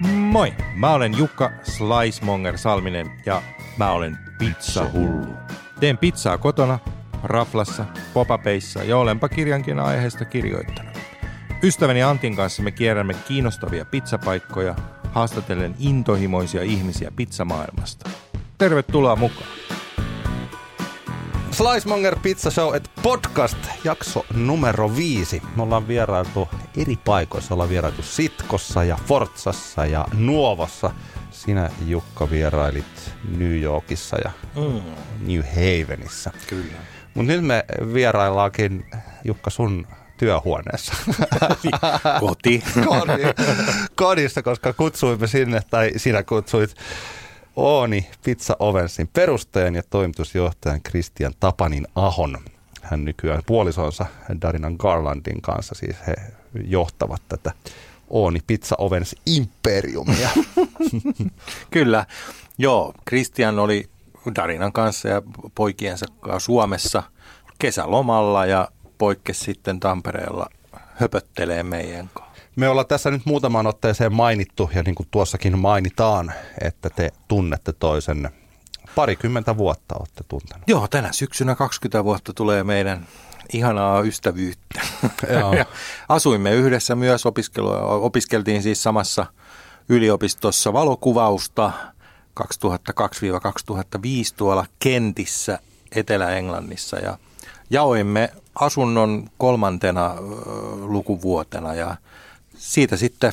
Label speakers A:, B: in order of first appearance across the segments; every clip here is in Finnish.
A: Moi, mä olen Jukka Slicemonger Salminen ja mä olen pizzahullu. Teen pizzaa kotona, raflassa, popapeissa ja olenpa kirjankin aiheesta kirjoittanut. Ystäväni Antin kanssa me kierrämme kiinnostavia pizzapaikkoja, haastatellen intohimoisia ihmisiä pizzamaailmasta. Tervetuloa mukaan!
B: Slicemonger Pizza Show et podcast, jakso numero viisi. Me ollaan vierailtu eri paikoissa. Ollaan vierailtu Sitkossa ja Fortsassa ja Nuovossa. Sinä Jukka vierailit New Yorkissa ja mm. New Havenissa.
A: Kyllä.
B: Mutta nyt me vieraillaankin Jukka sun työhuoneessa.
A: Koti.
B: Kodi, kodissa, koska kutsuimme sinne, tai sinä kutsuit Ooni Pizza Ovensin perustajan ja toimitusjohtajan Christian Tapanin Ahon. Hän nykyään puolisonsa Darinan Garlandin kanssa, siis he johtavat tätä Ooni Pizza Ovens imperiumia.
A: Kyllä, joo. Christian oli Darinan kanssa ja poikiensa Suomessa kesälomalla ja poikkesi sitten Tampereella höpöttelee meidän kanssa.
B: Me ollaan tässä nyt muutamaan otteeseen mainittu, ja niin kuin tuossakin mainitaan, että te tunnette toisenne. Parikymmentä vuotta olette tuntenut.
A: Joo, tänä syksynä 20 vuotta tulee meidän ihanaa ystävyyttä.
B: Joo.
A: ja asuimme yhdessä myös, opiskelua, opiskeltiin siis samassa yliopistossa valokuvausta 2002-2005 tuolla Kentissä Etelä-Englannissa ja jaoimme asunnon kolmantena lukuvuotena ja siitä sitten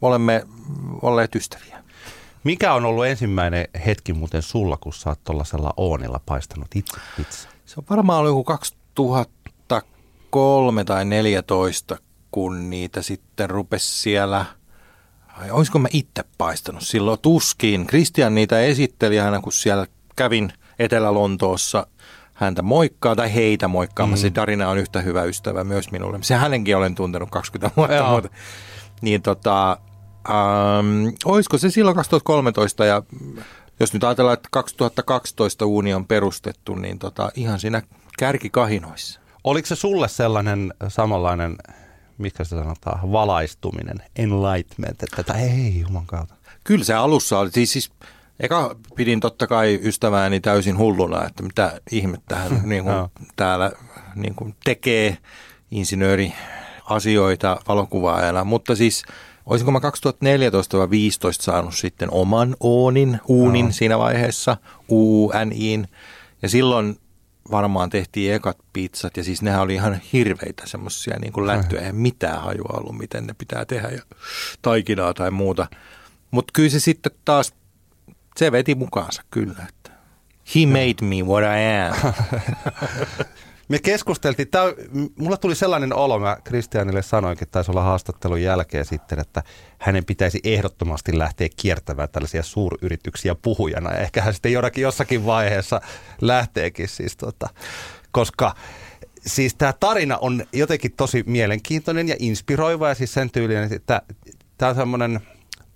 A: olemme olleet ystäviä.
B: Mikä on ollut ensimmäinen hetki muuten sulla, kun sä oot tuollaisella Oonilla paistanut itse pizza?
A: Se on varmaan ollut joku 2003 tai 2014, kun niitä sitten rupesi siellä, ai, olisiko mä itse paistanut silloin tuskin. Christian niitä esitteli aina, kun siellä kävin Etelä-Lontoossa häntä moikkaa tai heitä moikkaamassa. Mm. Darina on yhtä hyvä ystävä myös minulle. Se hänenkin olen tuntenut 20 vuotta.
B: Joo.
A: Mutta, niin tota, ähm, olisiko se silloin 2013 ja jos nyt ajatellaan, että 2012 uuni on perustettu, niin tota, ihan siinä kärkikahinoissa.
B: Oliko se sulle sellainen samanlainen, mikä se sanotaan, valaistuminen, enlightenment, että ei juman kautta?
A: Kyllä se alussa oli, siis, siis eka pidin totta kai ystävääni täysin hulluna, että mitä ihmettä hän niin kuin, täällä niin kuin, tekee insinööri asioita valokuvaajana, mutta siis olisinko mä 2014 vai 15 saanut sitten oman Oonin, uunin
B: Joo.
A: siinä vaiheessa, UNIin, ja silloin varmaan tehtiin ekat pizzat, ja siis nehän oli ihan hirveitä semmoisia niin kuin lättyjä, eihän mitään hajua ollut, miten ne pitää tehdä, ja taikinaa tai muuta. Mutta kyllä se sitten taas, se veti mukaansa kyllä, että he made me what I am.
B: Me keskusteltiin, tää, mulla tuli sellainen olo, mä Kristianille sanoinkin, taisi olla haastattelun jälkeen sitten, että hänen pitäisi ehdottomasti lähteä kiertämään tällaisia suuryrityksiä puhujana. Ja ehkä hän sitten jonakin jossakin vaiheessa lähteekin siis tota, koska siis tämä tarina on jotenkin tosi mielenkiintoinen ja inspiroiva ja siis sen tyylinen, että tämä on semmoinen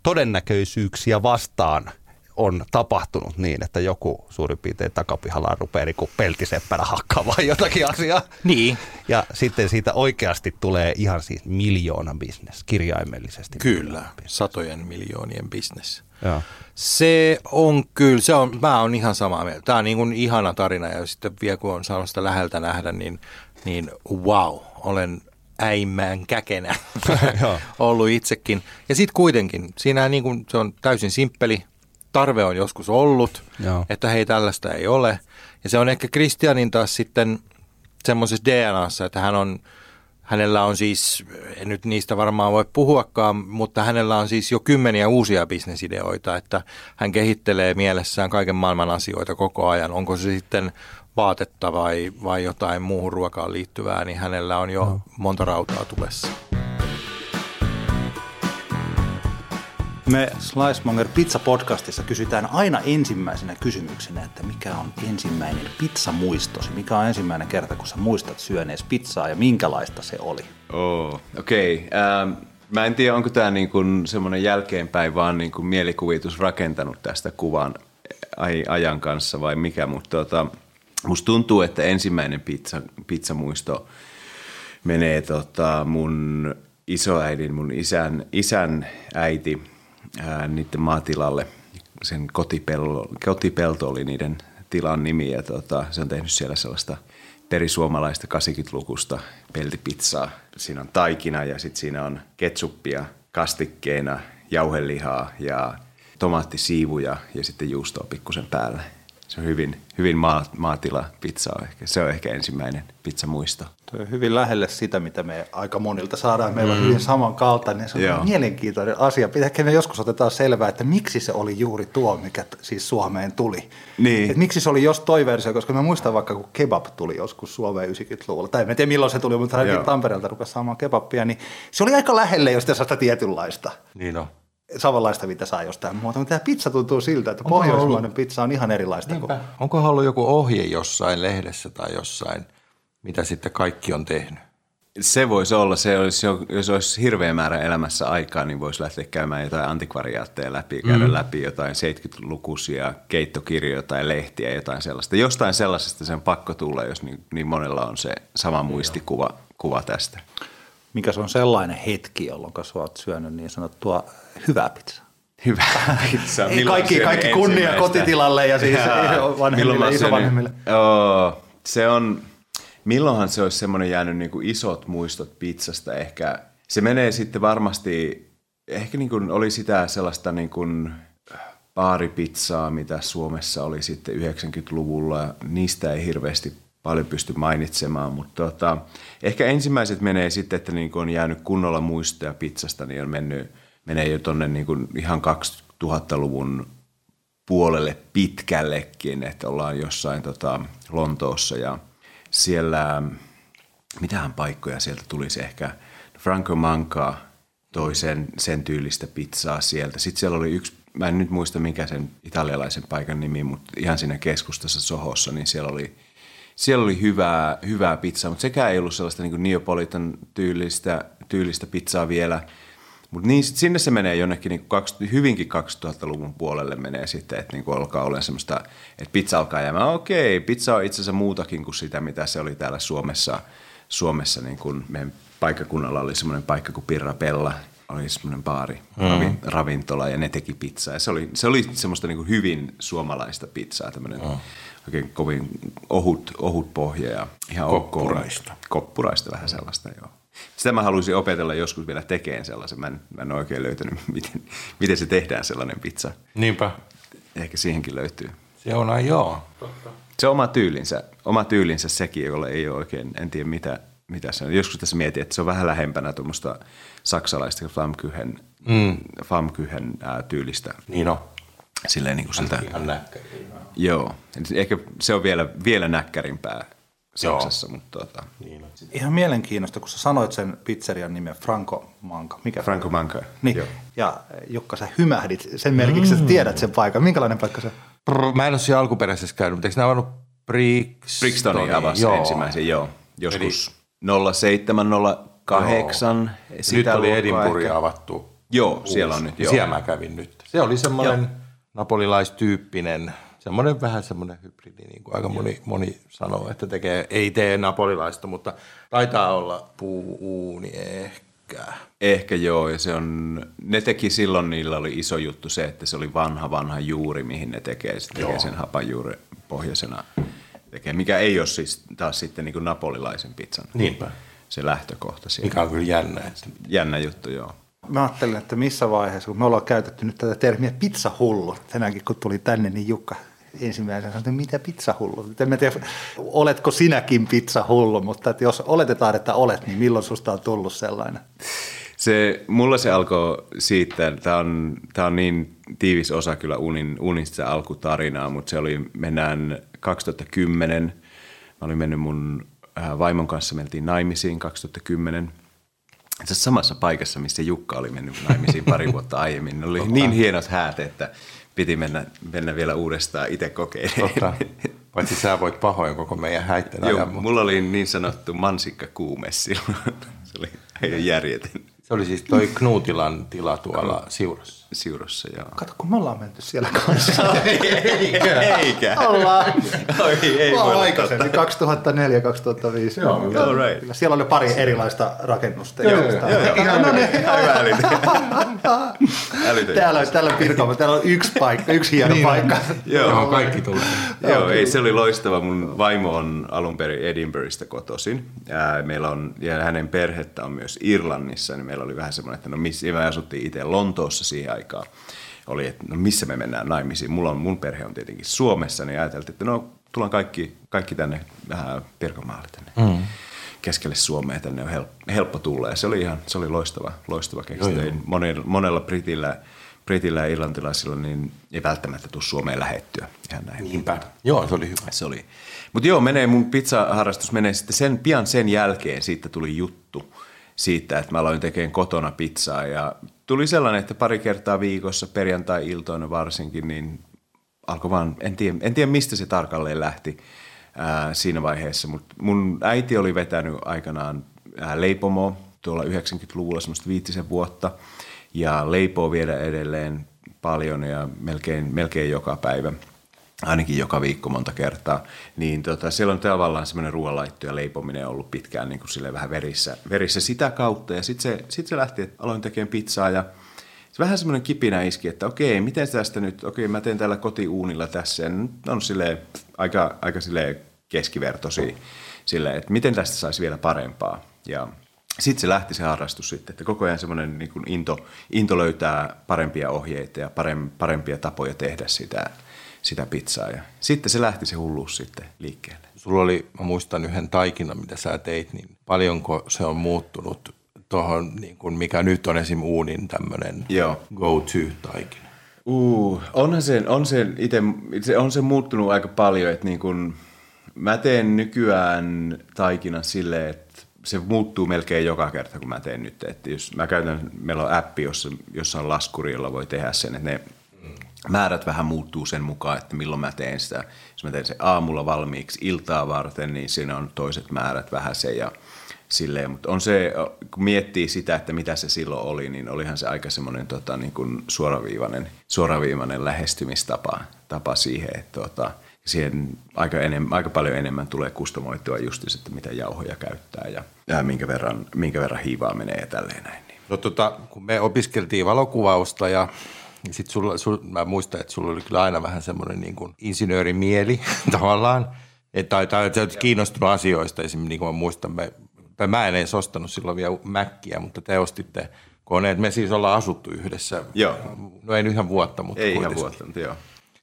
B: todennäköisyyksiä vastaan on tapahtunut niin, että joku suurin piirtein takapihalla rupeaa niin peltiseppänä hakkaamaan jotakin asiaa.
A: niin,
B: Ja sitten siitä oikeasti tulee ihan siis miljoona bisnes, kirjaimellisesti.
A: kyllä, satojen miljoonien bisnes.
B: Joo.
A: Se on kyllä, se on, mä oon ihan samaa mieltä. Tämä on niin kuin ihana tarina ja sitten vielä kun on saanut sitä läheltä nähdä, niin, niin wow, olen äimään käkenä ollut itsekin. Ja sitten kuitenkin, siinä niin kuin, se on täysin simppeli, tarve on joskus ollut,
B: Joo.
A: että hei tällaista ei ole. Ja se on ehkä Kristianin taas sitten semmoisessa DNAssa, että hän on, hänellä on siis, en nyt niistä varmaan voi puhuakaan, mutta hänellä on siis jo kymmeniä uusia bisnesideoita, että hän kehittelee mielessään kaiken maailman asioita koko ajan. Onko se sitten vaatetta vai, vai jotain muuhun ruokaan liittyvää, niin hänellä on jo no. monta rautaa tulessa.
C: Me Slicemonger Pizza Podcastissa kysytään aina ensimmäisenä kysymyksenä, että mikä on ensimmäinen pizzamuistosi? Mikä on ensimmäinen kerta, kun sä muistat syönees pizzaa ja minkälaista se oli?
D: Oh, okei. Okay. Ähm, mä en tiedä, onko tämä niin kuin semmoinen jälkeenpäin vaan niin kuin mielikuvitus rakentanut tästä kuvan ai- ajan kanssa vai mikä, mutta tota, musta tuntuu, että ensimmäinen pizza, pizzamuisto menee tota mun isoäidin, mun isän, isän äiti ää, niiden maatilalle. Sen kotipelto, kotipelto oli niiden tilan nimi ja tota, se on tehnyt siellä sellaista perisuomalaista 80-lukusta peltipizzaa. Siinä on taikina ja sitten siinä on ketsuppia kastikkeena, jauhelihaa ja tomaattisiivuja ja sitten juustoa pikkusen päälle. Se on hyvin, hyvin maa, maatila pizza on ehkä. Se on ehkä ensimmäinen pizzamuisto.
C: Tuo on hyvin lähelle sitä, mitä me aika monilta saadaan. Meillä on hyvin samankaltainen. Se on
D: Joo.
C: mielenkiintoinen asia. Pitääkö me joskus otetaan selvää, että miksi se oli juuri tuo, mikä t- siis Suomeen tuli.
D: Niin.
C: Et miksi se oli jos toi versio, koska mä muistan vaikka kun kebab tuli joskus Suomeen 90-luvulla. Tai en tiedä milloin se tuli, mutta ainakin. Tampereelta rupesi saamaan kebabia. Niin se oli aika lähelle jos sellaista tietynlaista.
A: Niin on.
C: Samanlaista, mitä saa jostain muuta. Mutta tämä pizza tuntuu siltä, että pohjoismainen pizza on ihan erilaista kuin
A: Onkohan ollut joku ohje jossain lehdessä tai jossain, mitä sitten kaikki on tehnyt?
D: Se voisi olla, se olisi, jo- jos olisi hirveä määrä elämässä aikaa, niin voisi lähteä käymään jotain antikvariaatteja läpi, käydä mm. läpi jotain 70-lukuisia keittokirjoja tai lehtiä, jotain sellaista. Jostain sellaisesta sen pakko tulla, jos niin, niin monella on se sama muistikuva kuva tästä.
C: mikä se on sellainen hetki, jolloin sä oot syönyt niin sanottua hyvää pizzaa?
D: Hyvä pizza.
C: Ei
D: Milloin
C: kaikki, kaikki kunnia kotitilalle ja siis
D: Jaa.
C: Vanhemmille, isovanhemmille.
D: Joo, se on, milloinhan se olisi semmoinen jäänyt niin kuin isot muistot pizzasta ehkä. Se menee sitten varmasti, ehkä niin kuin oli sitä sellaista niin kuin baaripizzaa, mitä Suomessa oli sitten 90-luvulla. Niistä ei hirveästi paljon pysty mainitsemaan, mutta tota, ehkä ensimmäiset menee sitten, että niin kuin on jäänyt kunnolla muistoja pizzasta, niin on mennyt, menee jo tuonne niin kuin ihan 2000-luvun puolelle pitkällekin, että ollaan jossain tota, Lontoossa ja siellä, mitähän paikkoja sieltä tulisi ehkä, Franco Manca toi sen, sen tyylistä pizzaa sieltä. Sitten siellä oli yksi, mä en nyt muista mikä sen italialaisen paikan nimi, mutta ihan siinä keskustassa Sohossa, niin siellä oli, siellä oli hyvää, hyvää pizzaa, mutta sekään ei ollut sellaista niin Neapolitan tyylistä, tyylistä pizzaa vielä. Mutta niin, sit sinne se menee jonnekin niin kuin hyvinkin 2000-luvun puolelle menee sitten, että niin kuin alkaa olla semmoista, että pizza alkaa jäämään, okei, pizza on itse asiassa muutakin kuin sitä, mitä se oli täällä Suomessa. Suomessa niin kuin meidän paikkakunnalla oli semmoinen paikka kuin Pirra Pella, oli semmoinen baari, mm. ravintola ja ne teki pizzaa. Ja se oli, se oli semmoista niin kuin hyvin suomalaista pizzaa, tämmöinen mm. oikein kovin ohut, ohut pohja ja ihan ok.
A: Koppuraista.
D: Koppuraista vähän sellaista, joo. Sitä mä haluaisin opetella joskus vielä tekemään sellaisen. Mä en, mä en oikein löytänyt, miten, miten se tehdään sellainen pizza.
A: Niinpä.
D: Ehkä siihenkin löytyy.
A: Se on aina joo.
D: Se on oma tyylinsä, oma tyylinsä sekin, jolle ei ole oikein, en tiedä mitä, mitä se on. Joskus tässä mietin, että se on vähän lähempänä tuommoista saksalaista Flammküchen, mm. Flammküchen ää, tyylistä.
A: Niin on.
D: Silleen niin kuin siltä,
A: Ihan näkkäri.
D: joo. Ehkä se on vielä, vielä näkkärimpää Saksassa, mutta tota,
A: Niin on.
C: Ihan mielenkiintoista, kun sä sanoit sen pizzerian nimen Franco Manca. Mikä?
D: Franco Manca.
C: Niin.
D: Joo.
C: Ja Jukka, sä hymähdit sen merkiksi, että tiedät sen paikan. Minkälainen paikka se?
A: Prr, mä en ole siellä alkuperäisessä käynyt, mutta eikö nämä avannut Brixtonin?
D: Brixtonin avasi
A: Joo.
D: ensimmäisen, joo. Joskus 07, 08.
A: Nyt
D: sitä
A: oli Edinburgh avattu.
D: Joo, siellä on nyt, joo.
A: Siellä mä kävin nyt. Se oli semmoinen napolilaistyyppinen, semmoinen vähän semmoinen hybridi, niin kuin aika moni, moni sanoo, että tekee, ei tee napolilaista, mutta taitaa olla puu-uuni ehkä.
D: Ehkä joo, ja se on, ne teki silloin, niillä oli iso juttu se, että se oli vanha, vanha juuri, mihin ne tekee, se tekee sen hapanjuuri pohjoisena tekee, mikä ei ole siis taas sitten niin kuin napolilaisen pizzan.
A: Niinpä.
D: Se lähtökohta siellä.
A: Mikä on kyllä jännä. Että
D: Jännä juttu, joo.
C: Mä ajattelin, että missä vaiheessa, kun me ollaan käytetty nyt tätä termiä pizzahullu, tänäänkin kun tuli tänne, niin Jukka ensimmäisenä sanoi, että mitä pizzahullu? En mä tiedä, oletko sinäkin pizzahullu, mutta että jos oletetaan, että olet, niin milloin susta on tullut sellainen?
D: Se, mulla se alkoi siitä, tämä on, tää on niin tiivis osa kyllä unin, unin sitä alkutarinaa, mutta se oli, mennään 2010, mä olin mennyt mun äh, vaimon kanssa, mentiin naimisiin 2010, itse asiassa samassa paikassa, missä Jukka oli mennyt naimisiin pari vuotta aiemmin. Ne oli niin hienot häät, että piti mennä, mennä vielä uudestaan itse kokeilemaan.
A: totta, paitsi sä voit pahoin koko meidän häitten
D: Joo,
A: ajan, mutta
D: mulla oli niin sanottu mansikkakuume silloin. Se oli ihan järjetön.
A: Se oli siis toi Knutilan tila tuolla Siurassa.
D: Siurossa, joo.
C: Kato, kun me ollaan menty siellä kanssa.
D: Eikä.
C: ollaan.
D: Oi, ei voi
C: Vaan
D: olla
C: aikaisemmin, 2004-2005.
D: Joo, all right.
C: Kyllä Siellä oli pari erilaista rakennusta. Joo, joo, joo.
D: Ihan
C: No niin.
D: aivan älytön.
C: Täällä, on- täällä on Pirkanmaa, täällä on yksi paikka, yksi hieno
A: Niin
C: paikka.
D: Joo.
A: Joo, kaikki tulee.
D: Joo, ei, se oli loistava. Mun vaimo on alun perin Edinburghista kotoisin. Ää, Meillä on, ja hänen perhettä on myös Irlannissa, niin meillä oli vähän semmoinen, että no missä, me asuttiin itse Lontoossa siihen aikaan. Oli, että no missä me mennään naimisiin. Mulla on, mun perhe on tietenkin Suomessa, niin ajateltiin, että no tullaan kaikki, kaikki tänne vähän Pirkanmaalle tänne. Mm. keskelle Suomea tänne on helppo, helppo tulla. Ja se oli ihan se oli loistava, loistava keksintö. Monella, monella Britillä, Britillä ja irlantilaisilla niin ei välttämättä tule Suomeen lähettyä. Ihan näin.
A: Niinpä. Joo, se oli hyvä.
D: Se oli. Mutta joo, menee, mun pizzaharrastus menee sitten sen, pian sen jälkeen siitä tuli juttu siitä, että mä aloin tekemään kotona pizzaa ja tuli sellainen, että pari kertaa viikossa, perjantai-iltoina varsinkin, niin alkoi vaan, en tiedä, en tiedä mistä se tarkalleen lähti ää, siinä vaiheessa, mutta mun äiti oli vetänyt aikanaan ää, leipomoa tuolla 90-luvulla semmoista viitisen vuotta ja leipoo viedä edelleen paljon ja melkein, melkein joka päivä ainakin joka viikko monta kertaa, niin tota, siellä on tavallaan semmoinen ruoanlaitto ja leipominen ollut pitkään niin kuin sille vähän verissä, verissä sitä kautta. Ja sitten se, sit se lähti, että aloin tekemään pizzaa ja se vähän semmoinen kipinä iski, että okei, miten tästä nyt, okei mä teen tällä kotiuunilla tässä ja nyt on sille aika, aika sille keskivertosi sille, että miten tästä saisi vielä parempaa. Ja sitten se lähti se harrastus sitten, että koko ajan semmoinen niin into, into löytää parempia ohjeita ja parempia tapoja tehdä sitä, sitä pizzaa. Ja sitten se lähti se hulluus sitten liikkeelle.
A: Sulla oli, mä muistan yhden taikinan, mitä sä teit, niin paljonko se on muuttunut tuohon, niin kuin mikä nyt on esim. uunin tämmöinen
D: Joo.
A: go-to-taikina?
D: Uh, onhan se, on se ite, se, on se muuttunut aika paljon, että niin kun, mä teen nykyään taikina silleen, että se muuttuu melkein joka kerta, kun mä teen nyt. Että jos mä käytän, meillä on appi, jossa, jossa on laskuri, jolla voi tehdä sen, että ne määrät vähän muuttuu sen mukaan, että milloin mä teen sitä. Jos mä teen sen aamulla valmiiksi iltaa varten, niin siinä on toiset määrät vähän se ja silleen. Mutta on se, kun miettii sitä, että mitä se silloin oli, niin olihan se aika semmoinen tota, niin kuin suoraviivainen, suoraviivainen lähestymistapa tapa siihen, että tota, siihen aika, enem, aika paljon enemmän tulee kustomoitua just että mitä jauhoja käyttää ja, ja minkä, verran, minkä verran hiivaa menee ja tälleen näin. Niin.
A: No tota, kun me opiskeltiin valokuvausta ja sitten sulla, sul, mä muistan, että sulla oli kyllä aina vähän semmoinen niin kuin insinöörimieli tavallaan. Et, tai, tai sä olet kiinnostunut asioista. Esimerkiksi niin kuin mä muistan, me, tai mä en edes ostanut silloin vielä Mäkkiä, mutta te ostitte koneet. Me siis ollaan asuttu yhdessä.
D: Joo.
A: No ei ihan vuotta, mutta
D: Ei ihan vuotta, mutta joo.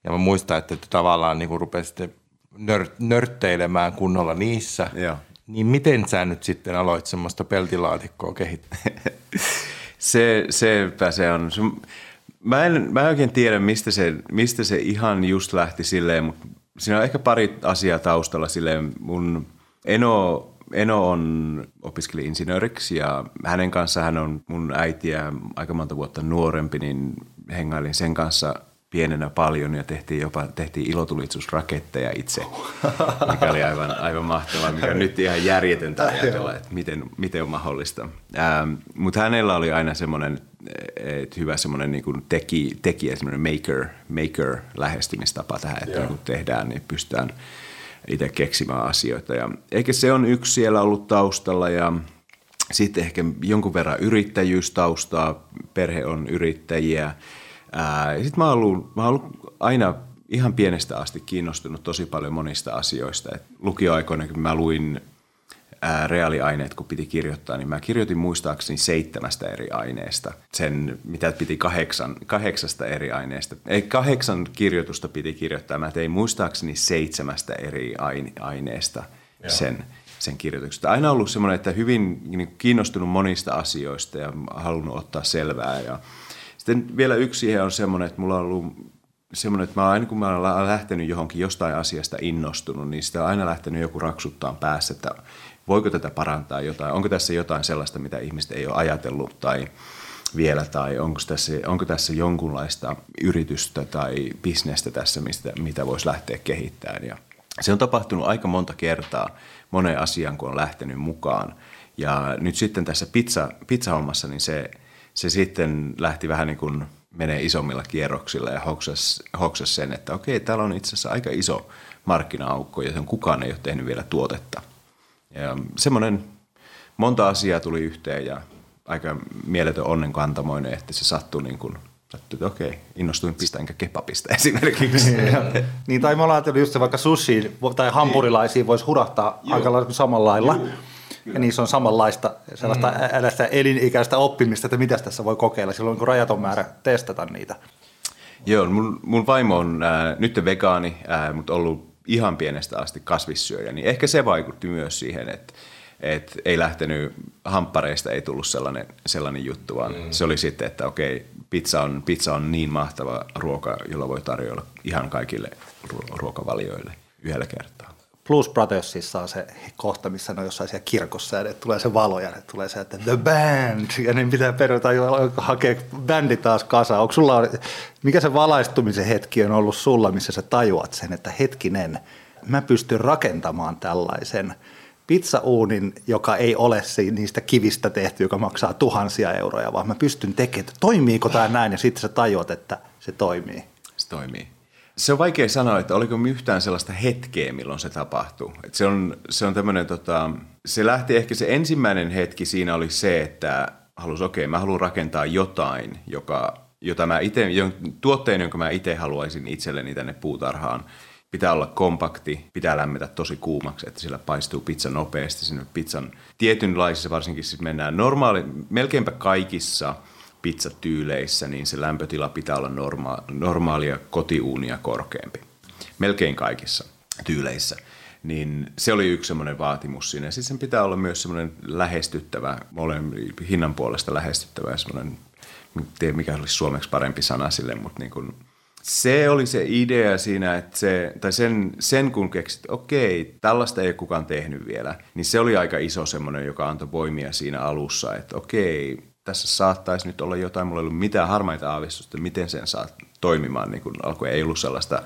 A: Ja mä muistan, että te tavallaan niin rupesitte nör, nörtteilemään kunnolla niissä.
D: Joo.
A: Niin miten sä nyt sitten aloit semmoista peltilaatikkoa kehittää?
D: se, sepä se on. Mä, en, mä en oikein tiedä, mistä se, mistä se ihan just lähti silleen, mutta siinä on ehkä pari asiaa taustalla silleen. Mun Eno, Eno on opiskeli insinööriksi ja hänen kanssaan hän on mun äitiä aika monta vuotta nuorempi, niin hengailin sen kanssa pienenä paljon ja tehtiin jopa tehtiin ilotulitsusraketteja itse, mikä oli aivan, aivan mahtavaa, mikä on nyt ihan järjetöntä ajatella, että miten, miten on mahdollista. Ähm, Mutta hänellä oli aina semmoinen et hyvä semmoinen niin kuin teki, tekijä, semmoinen maker, maker lähestymistapa tähän, että
A: Joo.
D: kun tehdään, niin pystytään itse keksimään asioita. Ja ehkä se on yksi siellä ollut taustalla ja sitten ehkä jonkun verran yrittäjyystaustaa, perhe on yrittäjiä. Sitten mä oon ollut, mä oon ollut aina ihan pienestä asti kiinnostunut tosi paljon monista asioista. Et lukioaikoina, kun mä luin ää, reaaliaineet, kun piti kirjoittaa, niin mä kirjoitin muistaakseni seitsemästä eri aineesta. Sen, mitä piti kahdeksan, kahdeksasta eri aineesta. Ei, kahdeksan kirjoitusta piti kirjoittaa. Mä tein muistaakseni seitsemästä eri aine- aineesta sen, sen kirjoituksesta. Aina ollut semmoinen, että hyvin niin, kiinnostunut monista asioista ja halunnut ottaa selvää. Ja sitten vielä yksi siihen on semmoinen, että mulla on ollut semmoinen, että mä aina kun mä olen lähtenyt johonkin jostain asiasta innostunut, niin sitä on aina lähtenyt joku raksuttaa päässä, että voiko tätä parantaa jotain, onko tässä jotain sellaista, mitä ihmiset ei ole ajatellut tai vielä, tai onko tässä, onko tässä jonkunlaista yritystä tai bisnestä tässä, mistä, mitä voisi lähteä kehittämään. Ja se on tapahtunut aika monta kertaa moneen asiaan, kun on lähtenyt mukaan. Ja nyt sitten tässä pizza, pizzahommassa, niin se, se sitten lähti vähän niin kuin menee isommilla kierroksilla ja hoksas, hoksas sen, että okei, täällä on itse asiassa aika iso markkina-aukko, joten kukaan ei ole tehnyt vielä tuotetta. Ja semmoinen monta asiaa tuli yhteen ja aika mieletön onnenkantamoinen, että se sattui niin kuin, sattui, että okei, innostuin pistä enkä kepapista esimerkiksi.
C: niin, tai me ollaan ajatellut just se vaikka sushi tai hampurilaisiin voisi hurahtaa Joo. aika lailla samalla lailla. Joo. Ja niissä on samanlaista sellaista mm. elinikäistä oppimista, että mitä tässä voi kokeilla silloin, kun rajaton määrä testata niitä.
D: Joo, mun, mun vaimo on äh, nyt vegaani, äh, mutta ollut ihan pienestä asti kasvissyöjä, niin ehkä se vaikutti myös siihen, että et ei lähtenyt hamppareista, ei tullut sellainen, sellainen juttu, vaan mm. se oli sitten, että okei, pizza on, pizza on niin mahtava ruoka, jolla voi tarjoilla ihan kaikille ruokavalioille yhdellä kertaa.
C: Plus Brothersissa on se kohta, missä ne on jossain siellä kirkossa ja tulee se valo ja tulee se, että the band ja niin pitää perata hakea bändi taas kasa. Onko sulla, mikä se valaistumisen hetki on ollut sulla, missä sä tajuat sen, että hetkinen, mä pystyn rakentamaan tällaisen pizzauunin, joka ei ole niistä kivistä tehty, joka maksaa tuhansia euroja, vaan mä pystyn tekemään, että toimiiko tämä näin ja sitten sä tajuat, että se toimii.
D: Se toimii. Se on vaikea sanoa, että oliko yhtään sellaista hetkeä, milloin se tapahtuu. Et se on, se on tämmöinen, tota, se lähti ehkä se ensimmäinen hetki siinä oli se, että halus, okei, okay, mä haluan rakentaa jotain, joka, jota mä ite, tuotteen, jonka mä itse haluaisin itselleni tänne puutarhaan. Pitää olla kompakti, pitää lämmetä tosi kuumaksi, että sillä paistuu pizza nopeasti sinne pizzan. Tietynlaisissa varsinkin siis mennään normaali, melkeinpä kaikissa – pizzatyyleissä, niin se lämpötila pitää olla norma- normaalia kotiuunia korkeampi. Melkein kaikissa tyyleissä. Niin se oli yksi semmoinen vaatimus siinä. Sitten sen pitää olla myös semmoinen lähestyttävä, olen hinnan puolesta lähestyttävä, semmoinen, en tiedä mikä olisi suomeksi parempi sana sille, mutta niin kuin, se oli se idea siinä, että se, tai sen, sen kun keksit, okei, tällaista ei kukaan tehnyt vielä, niin se oli aika iso semmoinen, joka antoi voimia siinä alussa, että okei, tässä saattaisi nyt olla jotain, mulla ei ollut mitään harmaita aavistusta, miten sen saa toimimaan, niin kun alkoi ei ollut sellaista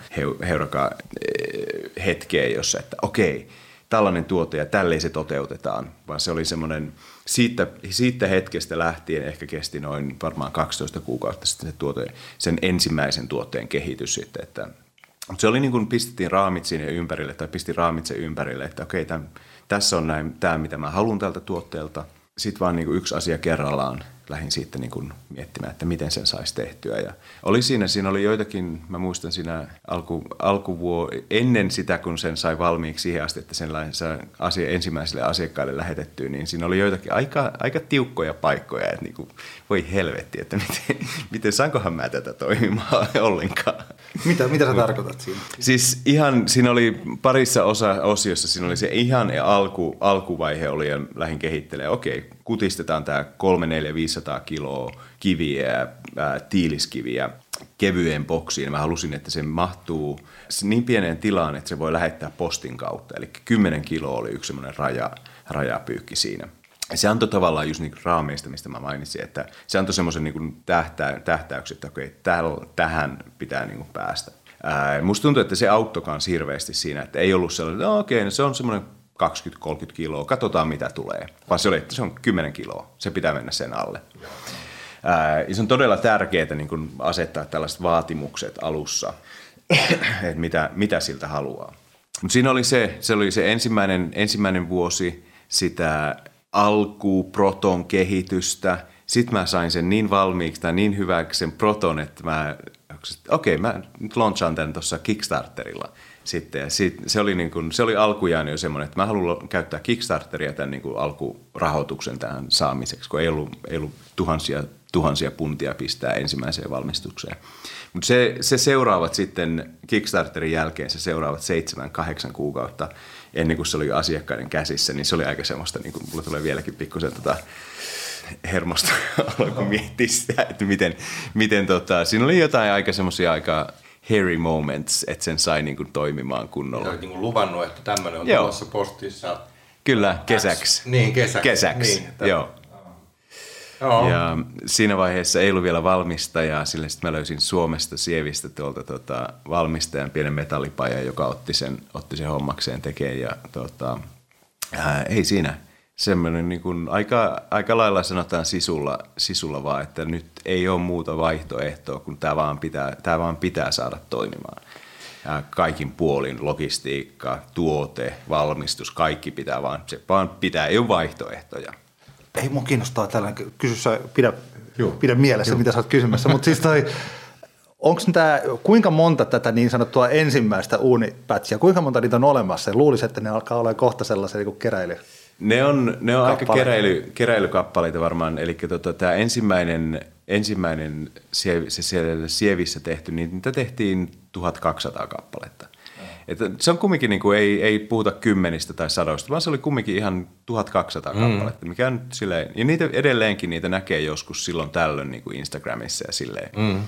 D: heuraka eh, hetkeä, jossa, että okei, tällainen tuote ja tälleen se toteutetaan, vaan se oli semmoinen, siitä, siitä hetkestä lähtien ehkä kesti noin varmaan 12 kuukautta sitten se tuote, sen ensimmäisen tuotteen kehitys sitten, että mutta se oli niin kuin pistettiin raamit sinne ympärille tai pisti raamit sen ympärille, että okei, tämän, tässä on näin, tämä mitä mä haluan tältä tuotteelta – sitten vaan niin kuin yksi asia kerrallaan lähdin sitten niin kuin miettimään, että miten sen saisi tehtyä. Ja oli siinä, siinä oli joitakin, mä muistan siinä alku, alkuvuo, ennen sitä, kun sen sai valmiiksi siihen asti, että sen asia, ensimmäiselle asiakkaille lähetettyä, niin siinä oli joitakin aika, aika tiukkoja paikkoja, että niin kuin, voi helvetti, että miten, miten saankohan mä tätä toimimaan ollenkaan.
C: Mitä, mitä sä tarkoitat siinä?
D: Siis ihan, siinä oli parissa osa, osiossa, siinä oli se ihan alku, alkuvaihe oli ja lähdin kehittelemään, okei, kutistetaan tämä 3, 4, 500 kiloa kiviä, ää, tiiliskiviä kevyeen boksiin. Mä halusin, että se mahtuu niin pieneen tilaan, että se voi lähettää postin kautta. Eli 10 kiloa oli yksi semmoinen raja, rajapyykki siinä. Se antoi tavallaan just niin raameista, mistä mä mainitsin, että se antoi semmoisen niin tähtä, tähtäyksen, että okei, täl, tähän pitää niin kuin päästä. Ää, musta tuntuu, että se auttoi myös hirveästi siinä, että ei ollut sellainen, että no okei, no se on semmoinen 20-30 kiloa, katsotaan mitä tulee. Vaan se oli, että se on 10 kiloa, se pitää mennä sen alle. Ää, ja se on todella tärkeää niin kun asettaa tällaiset vaatimukset alussa, että mitä, mitä siltä haluaa. Mutta siinä oli se, se oli se ensimmäinen, ensimmäinen vuosi sitä alku proton kehitystä. Sitten mä sain sen niin valmiiksi tai niin hyväksi sen proton, että mä, okei, okay, mä nyt launchaan tämän tuossa Kickstarterilla – sitten. Ja sit, se, oli niin kuin, se oli alkujaan jo semmoinen, että mä haluan käyttää Kickstarteria tämän niin alkurahoituksen tähän saamiseksi, kun ei ollut, ei ollut tuhansia, tuhansia puntia pistää ensimmäiseen valmistukseen. Mutta se, se seuraavat sitten Kickstarterin jälkeen, se seuraavat seitsemän, kahdeksan kuukautta ennen kuin se oli asiakkaiden käsissä, niin se oli aika semmoista, niin kuin mulle tulee vieläkin pikkusen tota, hermosta kun miettiä sitä, että miten, miten tota, siinä oli jotain aika semmoisia aika hairy moments, että sen sai niin kuin toimimaan kunnolla.
A: Ja niin kuin luvannut, että tämmöinen on Joo. tulossa postissa.
D: Kyllä, kesäksi.
A: X. Niin, kesäksi.
D: Kesäksi, niin, että... Joo. Ja siinä vaiheessa ei ollut vielä valmistajaa, sillä sitten mä löysin Suomesta Sievistä tuolta tota, valmistajan pienen metallipajan, joka otti sen, otti sen hommakseen tekemään. Ja tota, ää, ei siinä, semmoinen niin kuin aika, aika lailla sanotaan sisulla, sisulla vaan, että nyt ei ole muuta vaihtoehtoa, kun tämä vaan pitää, tämä vaan pitää saada toimimaan. Kaikin puolin, logistiikka, tuote, valmistus, kaikki pitää vaan, se vaan pitää, ei ole vaihtoehtoja.
C: Ei mun kiinnostaa tällainen, kysy sä, pidä, Joo. pidä mielessä, Joo. mitä sä oot kysymässä, mutta siis toi, onko tämä, kuinka monta tätä niin sanottua ensimmäistä uunipätsiä, kuinka monta niitä on olemassa? Luulisin, että ne alkaa olla kohta sellaisia niin keräily.
D: Ne on, ne on aika keräily, keräilykappaleita varmaan, eli tota, tämä ensimmäinen, ensimmäinen se, se siellä Sievissä tehty, niin niitä tehtiin 1200 kappaletta. Että se on kumminkin, niin kuin, ei, ei puhuta kymmenistä tai sadoista, vaan se oli kumminkin ihan 1200 mm. kappaletta, mikä on silleen, ja niitä edelleenkin niitä näkee joskus silloin tällöin niin kuin Instagramissa ja silleen. Mm.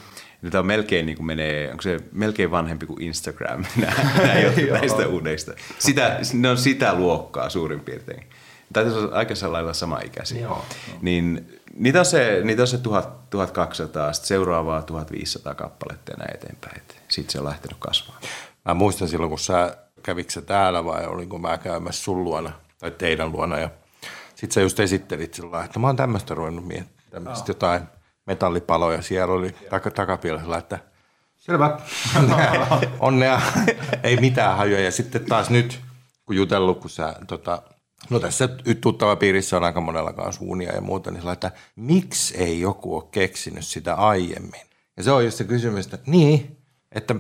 D: Tämä on melkein niin kuin menee, onko se melkein vanhempi kuin Instagram, näistä uudeista. Sitä, ne on sitä luokkaa suurin piirtein. Tai se on aika sellailla sama ikäisiä. Joo, Niin niitä on se, niitä on se 1000, 1200, sitten seuraavaa 1500 kappaletta ja näin eteenpäin. Sitten se on lähtenyt kasvamaan.
A: Mä muistan silloin, kun sä kävikö sä täällä vai olinko mä käymässä sun luona tai teidän luona ja sitten sä just esittelit sillä että mä oon tämmöistä ruvennut miettimään, oh. jotain metallipaloja siellä oli tak- takapielessä, että
C: Selvä.
A: onnea, ei mitään hajoja. Ja sitten taas nyt, kun jutellut, kun sä, tota, no tässä tuttava piirissä on aika monella kanssa uunia ja muuta, niin sillä, että miksi ei joku ole keksinyt sitä aiemmin? Ja se on just se kysymys, että niin, että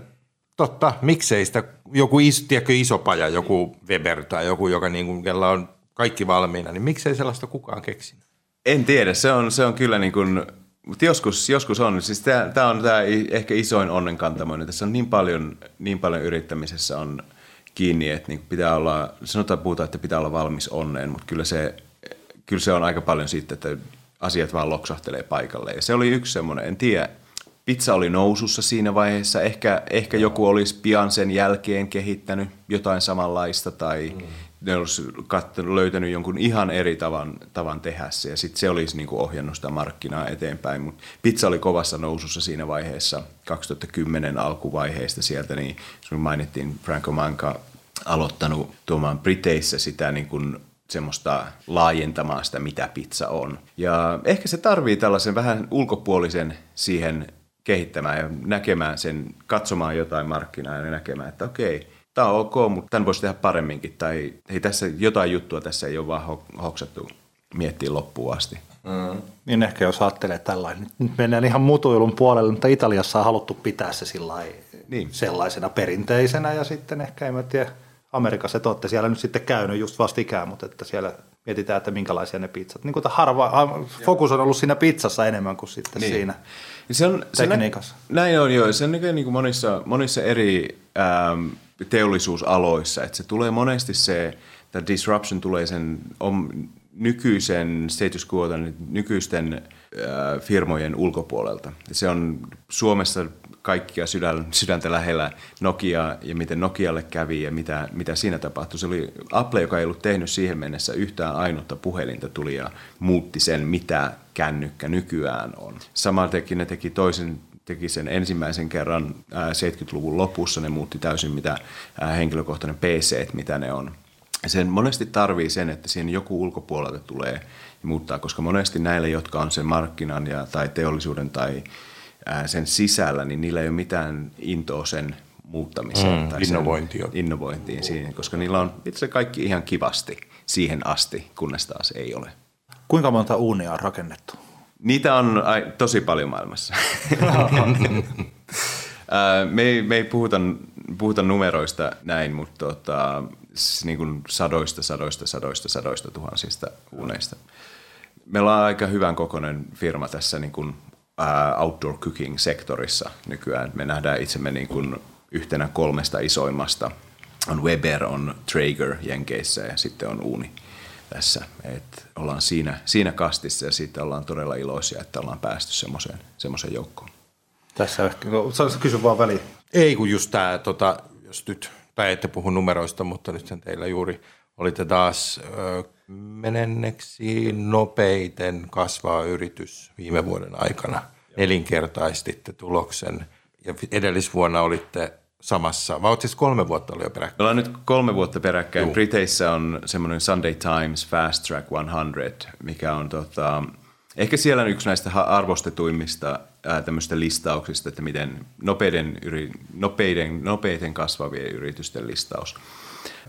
A: totta, miksei sitä joku iso, tiedätkö, iso paja, joku Weber tai joku, joka niin kuin, kella on kaikki valmiina, niin miksei sellaista kukaan keksinyt?
D: En tiedä, se on, se on kyllä niin kuin, mutta joskus, joskus on. Siis tämä on tämä ehkä isoin onnenkantamoinen. Tässä on niin paljon, niin paljon yrittämisessä on kiinni, että niin pitää olla, sanotaan puhutaan, että pitää olla valmis onneen, mutta kyllä se, kyllä se on aika paljon siitä, että asiat vaan loksahtelee paikalle. Ja se oli yksi semmoinen, en tiedä, Pizza oli nousussa siinä vaiheessa. Ehkä, ehkä joku olisi pian sen jälkeen kehittänyt jotain samanlaista tai mm. ne olisi kattonut, löytänyt jonkun ihan eri tavan, tavan tehdä se ja sitten se olisi niin kuin ohjannut sitä markkinaa eteenpäin. Mutta pizza oli kovassa nousussa siinä vaiheessa 2010 alkuvaiheesta sieltä, niin mainittiin Franco Manca aloittanut tuomaan Briteissä sitä niin kuin semmoista laajentamaan sitä, mitä pizza on. Ja ehkä se tarvii tällaisen vähän ulkopuolisen siihen kehittämään ja näkemään sen, katsomaan jotain markkinaa ja näkemään, että okei, tämä on ok, mutta tämän voisi tehdä paremminkin. Tai hei, tässä jotain juttua tässä ei ole vaan hoksattu miettiä loppuun asti.
C: Mm. Niin ehkä jos ajattelee tällainen, nyt mennään ihan mutuilun puolelle, mutta Italiassa on haluttu pitää se niin. sellaisena perinteisenä ja sitten ehkä, en mä tiedä, Amerikassa, että olette siellä nyt sitten käynyt just vastikään, mutta että siellä mietitään, että minkälaisia ne pizzat. Niin kuin harva, fokus on ollut siinä pizzassa enemmän kuin sitten niin. siinä se on, tekniikassa.
D: Se nä, näin on joo, se on niin kuin monissa, monissa eri ähm, teollisuusaloissa, että se tulee monesti se, että disruption tulee sen om, nykyisen status quo, nykyisten äh, firmojen ulkopuolelta. Se on Suomessa kaikkia sydän, sydäntä lähellä Nokia ja miten Nokialle kävi ja mitä, mitä siinä tapahtui. Se oli Apple, joka ei ollut tehnyt siihen mennessä yhtään ainutta puhelinta tuli ja muutti sen, mitä kännykkä nykyään on. Samaten ne teki toisen teki sen ensimmäisen kerran 70-luvun lopussa, ne muutti täysin mitä henkilökohtainen PC, mitä ne on. Sen monesti tarvii sen, että siihen joku ulkopuolelta tulee muuttaa, koska monesti näille, jotka on sen markkinan ja, tai teollisuuden tai sen sisällä, niin niillä ei ole mitään intoa sen muuttamiseen mm, tai
A: innovointia.
D: innovointiin siihen, koska niillä on itse kaikki ihan kivasti siihen asti, kunnes taas ei ole.
C: Kuinka monta uunia on rakennettu?
D: Niitä on ai, tosi paljon maailmassa. me, ei, me ei puhuta, puhuta numeroista näin, mutta tota, niin kuin sadoista, sadoista, sadoista, sadoista tuhansista uuneista. Meillä on aika hyvän kokoinen firma tässä niin kuin outdoor cooking-sektorissa nykyään. Me nähdään itsemme niin kuin yhtenä kolmesta isoimmasta. On Weber, on Traeger Jenkeissä ja sitten on Uuni tässä. Et ollaan siinä, siinä kastissa ja siitä ollaan todella iloisia, että ollaan päästy semmoiseen, semmoiseen joukkoon.
C: Tässä ehkä, no, saanko kysyä vaan väliin?
A: Ei kun just tämä, tota, jos nyt, tai ette puhu numeroista, mutta nyt sen teillä juuri olitte taas menenneksi nopeiten kasvaa yritys viime vuoden aikana. Nelinkertaistitte tuloksen ja edellisvuonna olitte samassa, vai siis kolme vuotta ollut jo peräkkäin?
D: Me ollaan nyt kolme vuotta peräkkäin. Juu. Briteissä on semmoinen Sunday Times Fast Track 100, mikä on tota, ehkä siellä on yksi näistä arvostetuimmista tämmöistä listauksista, että miten nopeiden, yri, nopeiden, nopeiden kasvavien yritysten listaus.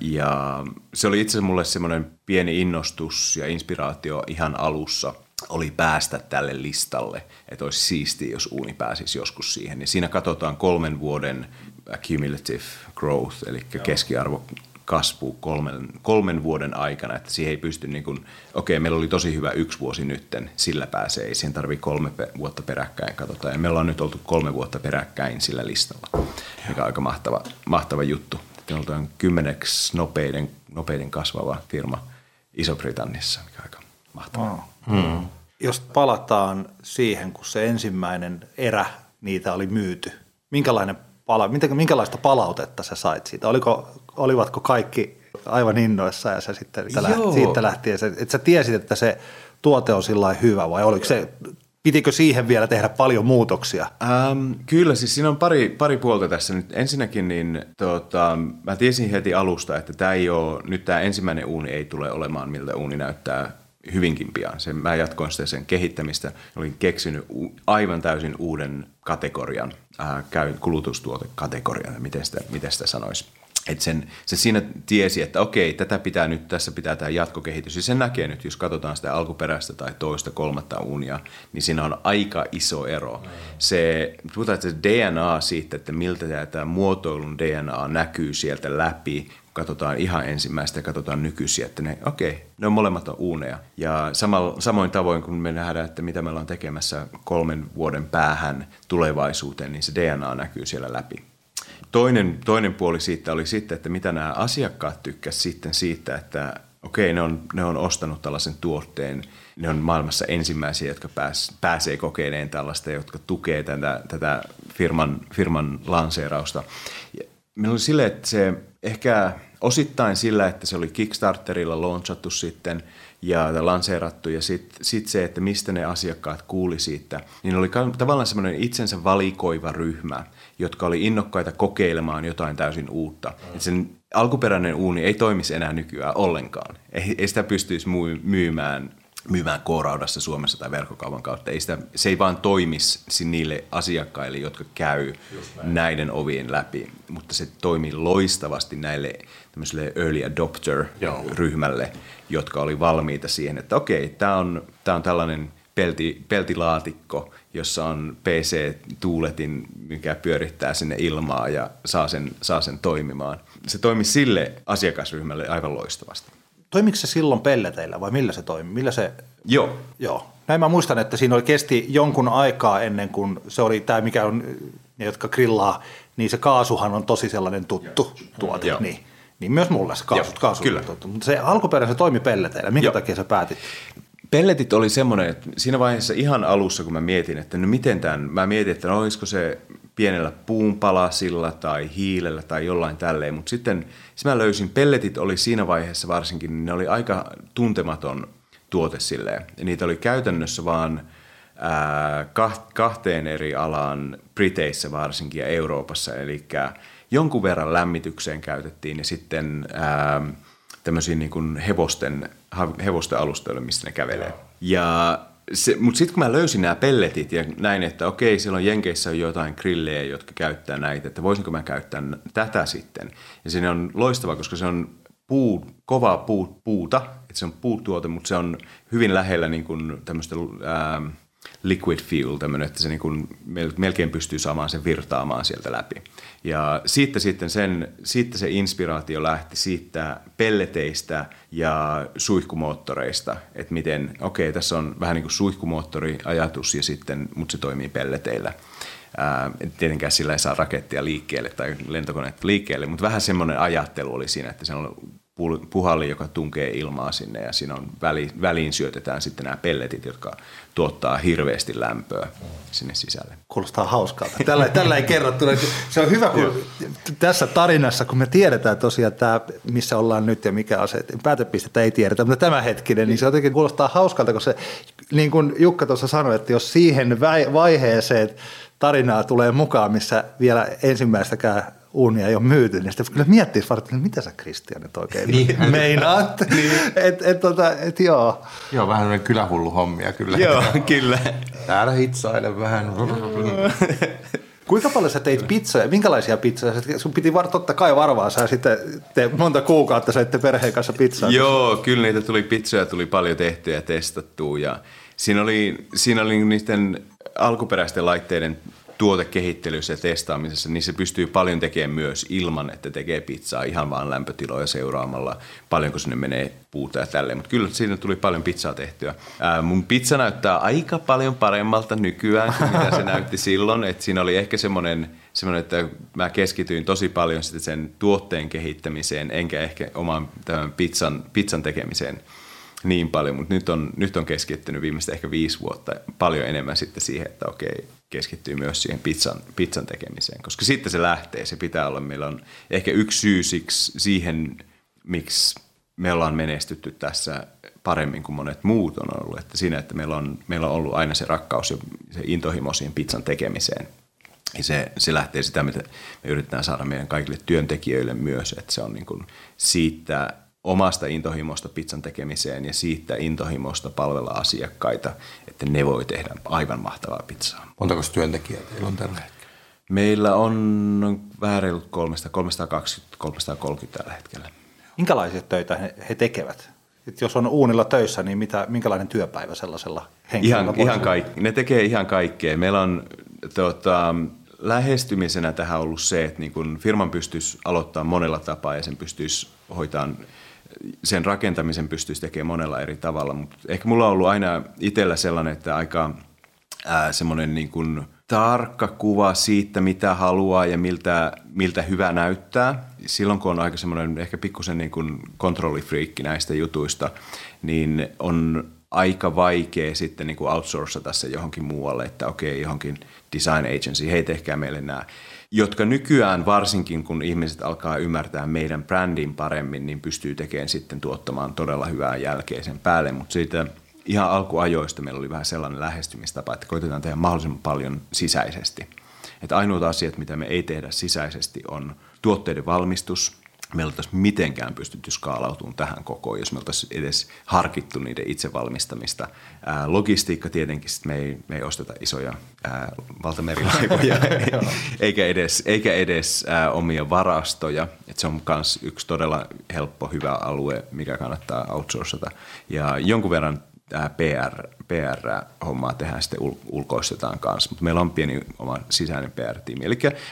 D: Ja se oli itse asiassa mulle semmoinen pieni innostus ja inspiraatio ihan alussa oli päästä tälle listalle, että olisi siistiä, jos uuni pääsisi joskus siihen. Niin siinä katsotaan kolmen vuoden accumulative growth, eli keskiarvo kasvu kolmen, kolmen vuoden aikana, että siihen ei pysty niin okei, okay, meillä oli tosi hyvä yksi vuosi nytten, sillä pääsee, ei siihen tarvitse kolme vuotta peräkkäin katsotaan. Ja me ollaan nyt oltu kolme vuotta peräkkäin sillä listalla, mikä on aika mahtava, mahtava juttu. Me ollaan kymmeneksi nopeiden, nopeiden kasvava firma Iso-Britanniassa, mikä on aika mahtavaa.
C: Wow. Hmm. Jos palataan siihen, kun se ensimmäinen erä niitä oli myyty, minkälainen pala, minkälaista palautetta sä sait siitä? Oliko, olivatko kaikki aivan innoissa ja sä sitten lähti, siitä lähtien, että sä tiesit, että se tuote on sillä hyvä vai oliko se, pitikö siihen vielä tehdä paljon muutoksia?
D: Ähm, kyllä, siis siinä on pari, pari puolta tässä nyt. Ensinnäkin niin tota, mä tiesin heti alusta, että tämä ei ole, nyt tämä ensimmäinen uuni ei tule olemaan, miltä uuni näyttää hyvinkin pian. Sen, mä jatkoin sitä sen kehittämistä. Olin keksinyt aivan täysin uuden kategorian, ää, kulutustuotekategorian, miten sitä, miten sitä sanoisi. Et sen, se siinä tiesi, että okei, tätä pitää nyt, tässä pitää tämä jatkokehitys. Ja sen näkee nyt, jos katsotaan sitä alkuperäistä tai toista, kolmatta unia, niin siinä on aika iso ero. Se, puhutaan, että se DNA siitä, että miltä tämä muotoilun DNA näkyy sieltä läpi, katsotaan ihan ensimmäistä ja katsotaan nykyisiä, että ne, okei, ne on molemmat on uuneja. Ja samalla, samoin tavoin, kun me nähdään, että mitä me ollaan tekemässä kolmen vuoden päähän tulevaisuuteen, niin se DNA näkyy siellä läpi. Toinen, toinen puoli siitä oli sitten, että mitä nämä asiakkaat tykkäsivät sitten siitä, että okei, ne on, ne on ostanut tällaisen tuotteen, ne on maailmassa ensimmäisiä, jotka pääs, pääsee kokeilemaan tällaista, jotka tukee tätä, tätä firman, firman lanseerausta. Meillä oli sille, että se ehkä osittain sillä, että se oli Kickstarterilla launchattu sitten ja lanseerattu ja sitten sit se, että mistä ne asiakkaat kuuli siitä, niin oli tavallaan semmoinen itsensä valikoiva ryhmä, jotka oli innokkaita kokeilemaan jotain täysin uutta. Mm. Et sen alkuperäinen uuni ei toimisi enää nykyään ollenkaan. Ei, ei sitä pystyisi myymään myymään K-raudassa Suomessa tai verkkokaupan kautta. Ei sitä, se ei vaan toimisi niille asiakkaille, jotka käy näiden ovien läpi, mutta se toimii loistavasti näille tämmöiselle early adopter-ryhmälle, jotka oli valmiita siihen, että okei, tämä on, tämä on tällainen pelti, peltilaatikko, jossa on PC-tuuletin, mikä pyörittää sinne ilmaa ja saa sen, saa sen toimimaan. Se toimi sille asiakasryhmälle aivan loistavasti.
C: Toimiko se silloin pelleteillä vai millä se toimi? Millä se...
D: Joo.
C: Joo. Näin mä muistan, että siinä oli kesti jonkun aikaa ennen kuin se oli tämä, mikä on, ne jotka grillaa, niin se kaasuhan on tosi sellainen tuttu tuote. Joo. Niin. Niin myös mulle se kaasut, Joo, kaasut kyllä. tuttu. Mutta se alkuperäinen se toimi pelleteillä. Minkä Joo. takia sä päätit?
D: Pelletit oli semmoinen, että siinä vaiheessa ihan alussa, kun mä mietin, että no miten tämän, mä mietin, että no olisiko se pienellä puunpalasilla tai hiilellä tai jollain tälleen, mutta sitten mä löysin, pelletit oli siinä vaiheessa varsinkin, niin ne oli aika tuntematon tuote silleen. Ja niitä oli käytännössä vaan ää, kahteen eri alaan, Briteissä varsinkin ja Euroopassa, eli jonkun verran lämmitykseen käytettiin ja sitten ää, tämmöisiin niin kuin hevosten, hevosten alustoille, missä ne kävelee. Ja mutta sitten kun mä löysin nämä pelletit ja näin, että okei, silloin Jenkeissä on jotain grillejä, jotka käyttää näitä, että voisinko mä käyttää tätä sitten. Ja se on loistava, koska se on puu, kovaa puu, puuta, että se on puutuote, mutta se on hyvin lähellä niin kuin tämmöistä ää, liquid fuel, tämmöinen, että se niin kuin melkein pystyy saamaan sen virtaamaan sieltä läpi. Ja siitä sitten sen, siitä se inspiraatio lähti siitä pelleteistä ja suihkumoottoreista, että miten, okei, okay, tässä on vähän niin kuin suihkumoottoriajatus ja sitten, mutta se toimii pelleteillä. Ää, tietenkään sillä ei saa rakettia liikkeelle tai lentokonetta liikkeelle, mutta vähän semmoinen ajattelu oli siinä, että se on puhalli, joka tunkee ilmaa sinne ja siinä on väli, väliin syötetään sitten nämä pelletit, jotka tuottaa hirveästi lämpöä sinne sisälle.
C: Kuulostaa hauskalta. Tällä, tällä ei kerrottu. Se on hyvä, kun tässä tarinassa, kun me tiedetään tosiaan tämä, missä ollaan nyt ja mikä aset, päätepistettä ei tiedetä, mutta tämä hetkinen, niin se jotenkin kuulostaa hauskalta, kun se, niin kuin Jukka tuossa sanoi, että jos siihen vaiheeseen tarinaa tulee mukaan, missä vielä ensimmäistäkään uunia ei ole myyty, niin sitten kyllä miettii että mitä sä Kristian nyt oikein niin. meinaat. niin. et, et, tota, et, joo.
A: Joo, vähän sellainen kylähullu hommia kyllä.
D: joo, kyllä.
A: Täällä hitsaile vähän.
C: Kuinka paljon sä teit pizzoja? Minkälaisia pizzoja? Sun piti var, totta kai varvaa, sä sitten te monta kuukautta saitte perheen kanssa pizzaa.
D: Joo, kyllä niitä tuli pizzoja, tuli paljon tehtyä ja testattua. Ja siinä oli, siinä oli niiden alkuperäisten laitteiden tuotekehittelyssä ja testaamisessa, niin se pystyy paljon tekemään myös ilman, että tekee pizzaa ihan vaan lämpötiloja seuraamalla, paljonko sinne menee puuta ja tälleen. Mutta kyllä siinä tuli paljon pizzaa tehtyä. Ää, mun pizza näyttää aika paljon paremmalta nykyään kuin mitä se näytti silloin. Et siinä oli ehkä semmoinen, semmoinen, että mä keskityin tosi paljon sitten sen tuotteen kehittämiseen, enkä ehkä oman tämän pizzan, pizzan tekemiseen niin paljon, mutta nyt on, nyt on keskittynyt viimeistä ehkä viisi vuotta paljon enemmän sitten siihen, että okei, keskittyy myös siihen pizzan, pizzan tekemiseen, koska sitten se lähtee, se pitää olla, meillä on ehkä yksi syy siksi siihen, miksi me ollaan menestytty tässä paremmin kuin monet muut on ollut, että siinä, että meillä on, meillä on ollut aina se rakkaus ja se intohimo siihen pizzan tekemiseen. Ja se, se lähtee sitä, mitä me yritetään saada meidän kaikille työntekijöille myös, että se on niin kuin siitä omasta intohimosta pizzan tekemiseen ja siitä intohimosta palvella asiakkaita, että ne voi tehdä aivan mahtavaa pizzaa.
A: Montako työntekijää teillä on tällä hetkellä?
D: Meillä on vähän reilut 320-330 tällä hetkellä.
C: Minkälaisia töitä he, he tekevät? Et jos on uunilla töissä, niin mitä, minkälainen työpäivä sellaisella henkilöllä
D: ihan, ihan kaikki, Ne tekee ihan kaikkea. Meillä on tota, lähestymisenä tähän ollut se, että niin kun firman pystyisi aloittaa monella tapaa ja sen pystyisi hoitaan sen rakentamisen pystyisi tekemään monella eri tavalla, mutta ehkä mulla on ollut aina itsellä sellainen, että aika semmoinen niin kuin tarkka kuva siitä, mitä haluaa ja miltä, miltä hyvä näyttää. Silloin kun on aika semmoinen ehkä pikkusen niin kuin kontrollifriikki näistä jutuista, niin on aika vaikea sitten niin kuin outsourcata se johonkin muualle, että okei, johonkin design agency, hei tehkää meille nämä jotka nykyään varsinkin kun ihmiset alkaa ymmärtää meidän brändin paremmin, niin pystyy tekemään sitten tuottamaan todella hyvää jälkeä sen päälle, mutta siitä ihan alkuajoista meillä oli vähän sellainen lähestymistapa, että koitetaan tehdä mahdollisimman paljon sisäisesti. Että ainoat asiat, mitä me ei tehdä sisäisesti, on tuotteiden valmistus, me oltaisiin mitenkään pystytty skaalautumaan tähän kokoon, jos me oltaisiin edes harkittu niiden itse valmistamista. Ää, logistiikka tietenkin, me ei, me ei osteta isoja ää, valtamerilaivoja, eikä edes, eikä edes ää, omia varastoja. Et se on myös yksi todella helppo, hyvä alue, mikä kannattaa outsourcata. Ja jonkun verran PR, PR-hommaa tehdään sitten ul- ulkoistetaan kanssa, mutta meillä on pieni oma sisäinen PR-tiimi.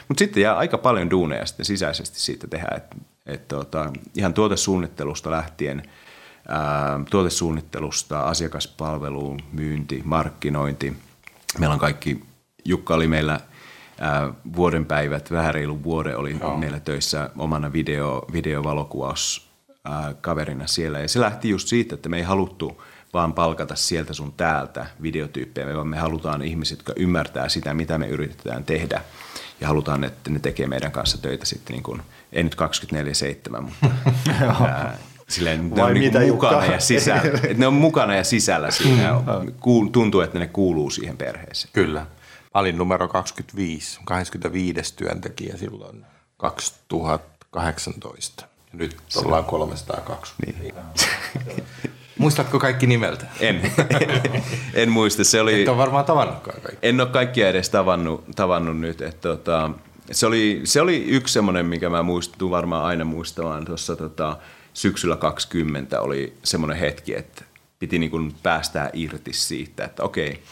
D: Mutta sitten jää aika paljon duuneja sitten sisäisesti siitä tehdä, että et tota, ihan tuotesuunnittelusta lähtien, ää, tuotesuunnittelusta, asiakaspalveluun, myynti, markkinointi. Meillä on kaikki, Jukka oli meillä ää, vuoden päivät, vähän reilu vuoden oli Joo. meillä töissä omana video, videovalokuvaus ää, kaverina siellä. Ja se lähti just siitä, että me ei haluttu vaan palkata sieltä sun täältä videotyyppejä, vaan me halutaan ihmiset, jotka ymmärtää sitä, mitä me yritetään tehdä. Ja halutaan, että ne tekee meidän kanssa töitä sitten niin kuin – ei nyt 24-7, mutta ää, silleen, ne on niin mukana ja sisällä. että ne on mukana ja sisällä siinä. Mm. tuntuu, että ne kuuluu siihen perheeseen.
A: Kyllä. Mä olin numero 25, 25 työntekijä silloin 2018. Nyt ollaan 302. Niin. Muistatko kaikki nimeltä?
D: En. en muista. Se oli,
A: Et ole varmaan tavannutkaan kaikki.
D: En ole kaikkia edes tavannut, tavannut nyt. Että, tota, se oli, se oli yksi semmoinen, mikä mä muistun varmaan aina muistamaan tuossa tota, syksyllä 20 oli semmoinen hetki, että piti niin kuin päästää irti siitä, että okei,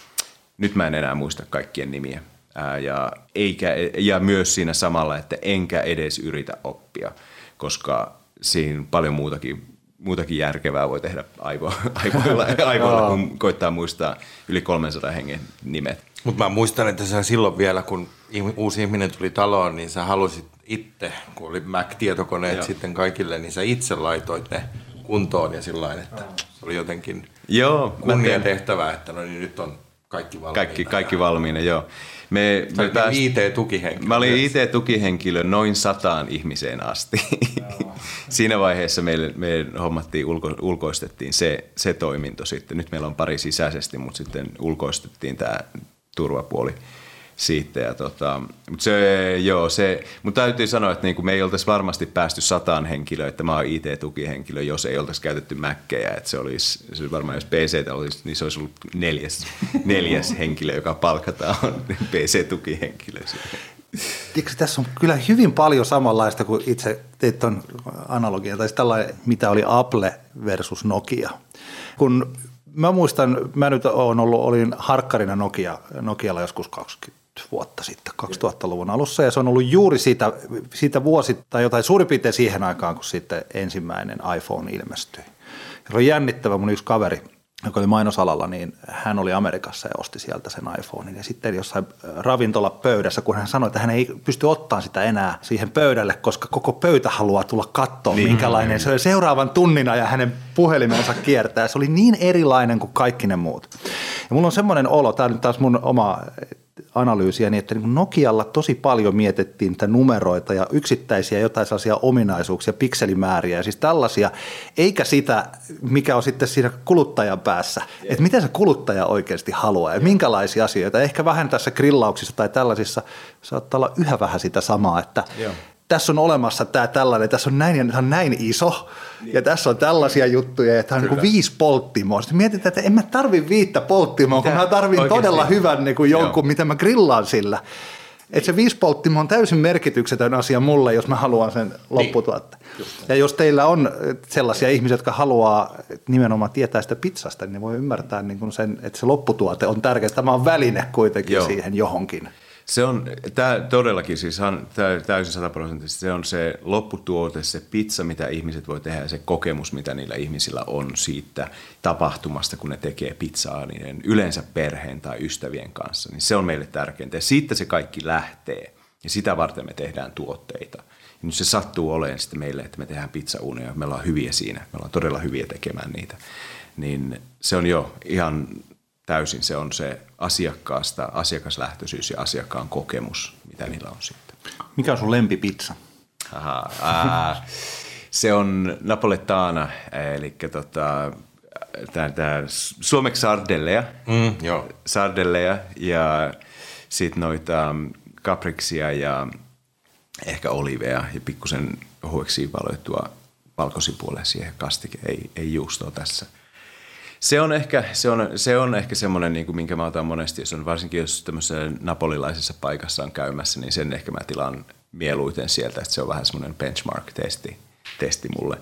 D: nyt mä en enää muista kaikkien nimiä. Ää, ja, eikä, ja myös siinä samalla, että enkä edes yritä oppia, koska siinä paljon muutakin, muutakin järkevää voi tehdä aivo, aivoilla, aivoilla, kun koittaa muistaa yli 300 hengen nimet.
A: Mutta mä muistan, että sä silloin vielä, kun uusi ihminen tuli taloon, niin sä halusit itse, kun oli Mac-tietokoneet Joo. sitten kaikille, niin sä itse laitoit ne kuntoon ja sillä että se oli jotenkin
D: Joo,
A: kunnia tehtävä, että no niin nyt on kaikki valmiina.
D: Kaikki, kaikki valmiina, joo. Me,
A: me pääst... IT-tukihenkilö.
D: Mä olin IT-tukihenkilö noin sataan ihmiseen asti. Siinä vaiheessa meille, me hommattiin, ulko, ulkoistettiin se, se toiminto sitten. Nyt meillä on pari sisäisesti, mutta sitten ulkoistettiin tämä turvapuoli siitä. Ja tota, mutta se, joo, se, mutta täytyy sanoa, että niinku me ei oltaisi varmasti päästy sataan henkilöä, että mä oon IT-tukihenkilö, jos ei oltaisi käytetty Mäkkejä. Että se olisi, se olisi varmaan, jos PC olisi, niin se olisi ollut neljäs, neljäs henkilö, joka palkataan PC-tukihenkilö.
C: Tiedätkö, tässä on kyllä hyvin paljon samanlaista kuin itse teit tuon analogian, tai tällainen, mitä oli Apple versus Nokia. Kun mä muistan, mä nyt olen ollut, olin harkkarina Nokia, Nokialla joskus 20 vuotta sitten, 2000-luvun alussa, ja se on ollut juuri siitä, siitä vuosi, tai jotain suurin piirtein siihen aikaan, kun sitten ensimmäinen iPhone ilmestyi. Se oli jännittävä, mun yksi kaveri – joka oli mainosalalla, niin hän oli Amerikassa ja osti sieltä sen iPhonein. Ja sitten jossain ravintolapöydässä, kun hän sanoi, että hän ei pysty ottamaan sitä enää siihen pöydälle, koska koko pöytä haluaa tulla katsoa, niin. minkälainen se oli seuraavan tunnina ja hänen puhelimensa kiertää. Se oli niin erilainen kuin kaikki ne muut. Ja mulla on semmoinen olo, tämä on nyt taas mun oma analyysiä, niin että niin Nokialla tosi paljon mietittiin niitä numeroita ja yksittäisiä jotain sellaisia ominaisuuksia, pikselimääriä ja siis tällaisia, eikä sitä, mikä on sitten siinä kuluttajan päässä, että mitä se kuluttaja oikeasti haluaa ja minkälaisia asioita. Ehkä vähän tässä grillauksissa tai tällaisissa saattaa olla yhä vähän sitä samaa, että tässä on olemassa tämä tällainen, tässä on näin ja tämä on näin iso niin. ja tässä on tällaisia juttuja ja tämä on niin viisi polttimoa. Sitten mietitään, että en mä tarvi viittä polttimoa, kun mä tarvin Oikeasti? todella hyvän niin kuin jonkun, Joo. mitä mä grillaan sillä. Että se viisi polttimo on täysin merkityksetön asia mulle, jos mä haluan sen lopputuotteen. Niin. Ja jos teillä on sellaisia ihmisiä, jotka haluaa nimenomaan tietää sitä pizzasta, niin voi ymmärtää niin kuin sen, että se lopputuote on tärkeä. Tämä on väline kuitenkin Joo. siihen johonkin.
D: Se on tämä todellakin siis tämä täysin sataprosenttisesti. Se on se lopputuote, se pizza, mitä ihmiset voi tehdä ja se kokemus, mitä niillä ihmisillä on siitä tapahtumasta, kun ne tekee pizzaa niin yleensä perheen tai ystävien kanssa. Niin se on meille tärkeintä ja siitä se kaikki lähtee ja sitä varten me tehdään tuotteita. Ja nyt se sattuu olemaan sitten meille, että me tehdään pizzauunia, me ollaan hyviä siinä, me ollaan todella hyviä tekemään niitä. Niin se on jo ihan täysin se on se asiakkaasta, asiakaslähtöisyys ja asiakkaan kokemus, mitä niillä on sitten.
C: Mikä on sun lempipizza?
D: Aha, ää, se on napoletana, eli tota, tää, tää, suomeksi sardelleja, mm, joo. sardelleja ja sitten noita kapriksia ja ehkä oliveja ja pikkusen ohueksi valoittua valkosipuoleen siihen kastike, ei, ei juustoa tässä – se on ehkä, se on, se on ehkä semmoinen, niin kuin, minkä mä otan monesti, jos on, varsinkin jos tämmöisessä napolilaisessa paikassa on käymässä, niin sen ehkä mä tilaan mieluiten sieltä, että se on vähän semmoinen benchmark-testi testi mulle.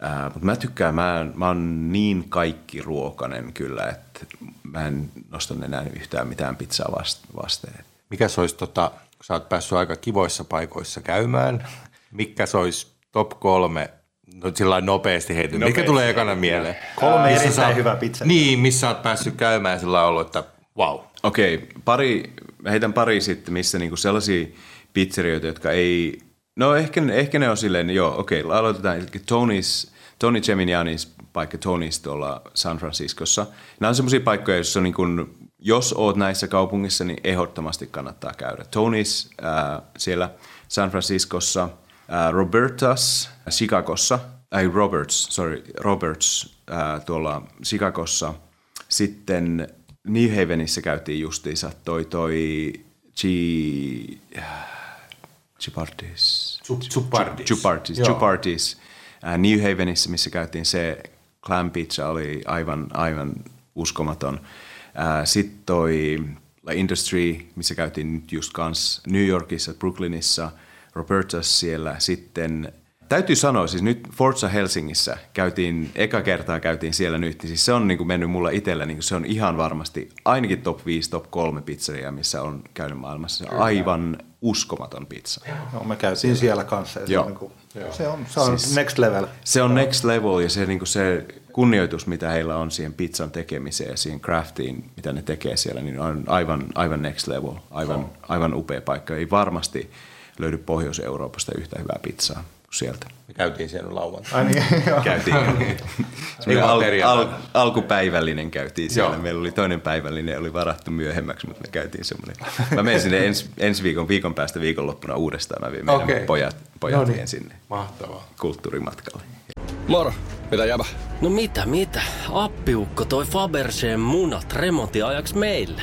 D: Ää, mutta mä tykkään, mä, mä oon niin kaikki ruokanen kyllä, että mä en nosta enää yhtään mitään pizzaa vasteen.
A: Mikä se olisi, tota, kun sä oot päässyt aika kivoissa paikoissa käymään, mikä se olisi top kolme No sillä nopeasti heitä. Nopeasti. Mikä tulee ekana mieleen?
C: Kolme erittäin saa, hyvä pizza.
A: Niin, missä olet päässyt käymään sillä ollut, että wow.
D: Okei, okay, pari, heitän pari sitten, missä niinku sellaisia pizzerioita, jotka ei... No ehkä, ehkä ne on silleen, joo, okei, okay, aloitetaan. Tony's, Tony Geminianis paikka Tony's tuolla San Franciscossa. Nämä on semmoisia paikkoja, joissa on niin kuin, jos oot näissä kaupungissa, niin ehdottomasti kannattaa käydä. Tony's äh, siellä San Franciscossa – Robertas Chicagossa, ei Roberts, sorry, Roberts äh, tuolla Chicagossa. Sitten New Havenissä käytiin justiinsa toi toi G... Chupardis.
A: Chupardis.
D: Chupardis. Chupardis. Äh, New Havenissä, missä käytiin se clam pizza, oli aivan, aivan uskomaton. Sitten toi La Industry, missä käytiin nyt just kans New Yorkissa, Brooklynissa – Robertas siellä. Sitten täytyy sanoa, siis nyt Forza Helsingissä käytiin, eka kertaa käytiin siellä nyt, niin siis se on niin kuin mennyt mulla itsellä, niin kuin se on ihan varmasti ainakin top 5, top 3 pizzeria, missä on käynyt maailmassa. Se on aivan uskomaton pizza.
C: No, me käytiin siellä kanssa. Se, Joo. On, niin kuin, se on, se on siis, next level.
D: Se on next level ja se, niin kuin se kunnioitus, mitä heillä on siihen pizzan tekemiseen ja siihen craftiin, mitä ne tekee siellä, niin on aivan, aivan next level, aivan, aivan upea paikka. Ei varmasti löydy Pohjois-Euroopasta yhtä hyvää pizzaa kuin sieltä.
A: Me käytiin siellä lauantaina.
D: Ai niin, käytiin. niin al, al, alkupäivällinen käytiin siellä. Joo. Meillä oli toinen päivällinen, oli varattu myöhemmäksi, mutta me käytiin semmoinen. Mä menen sinne ens, ensi viikon, viikon päästä viikonloppuna uudestaan. Mä vien meidän okay. pojat, pojat no niin. sinne.
A: Mahtavaa.
D: Kulttuurimatkalle.
E: Moro, mitä jäbä? No mitä, mitä? Appiukko toi Faberseen munat remontiajaksi meille.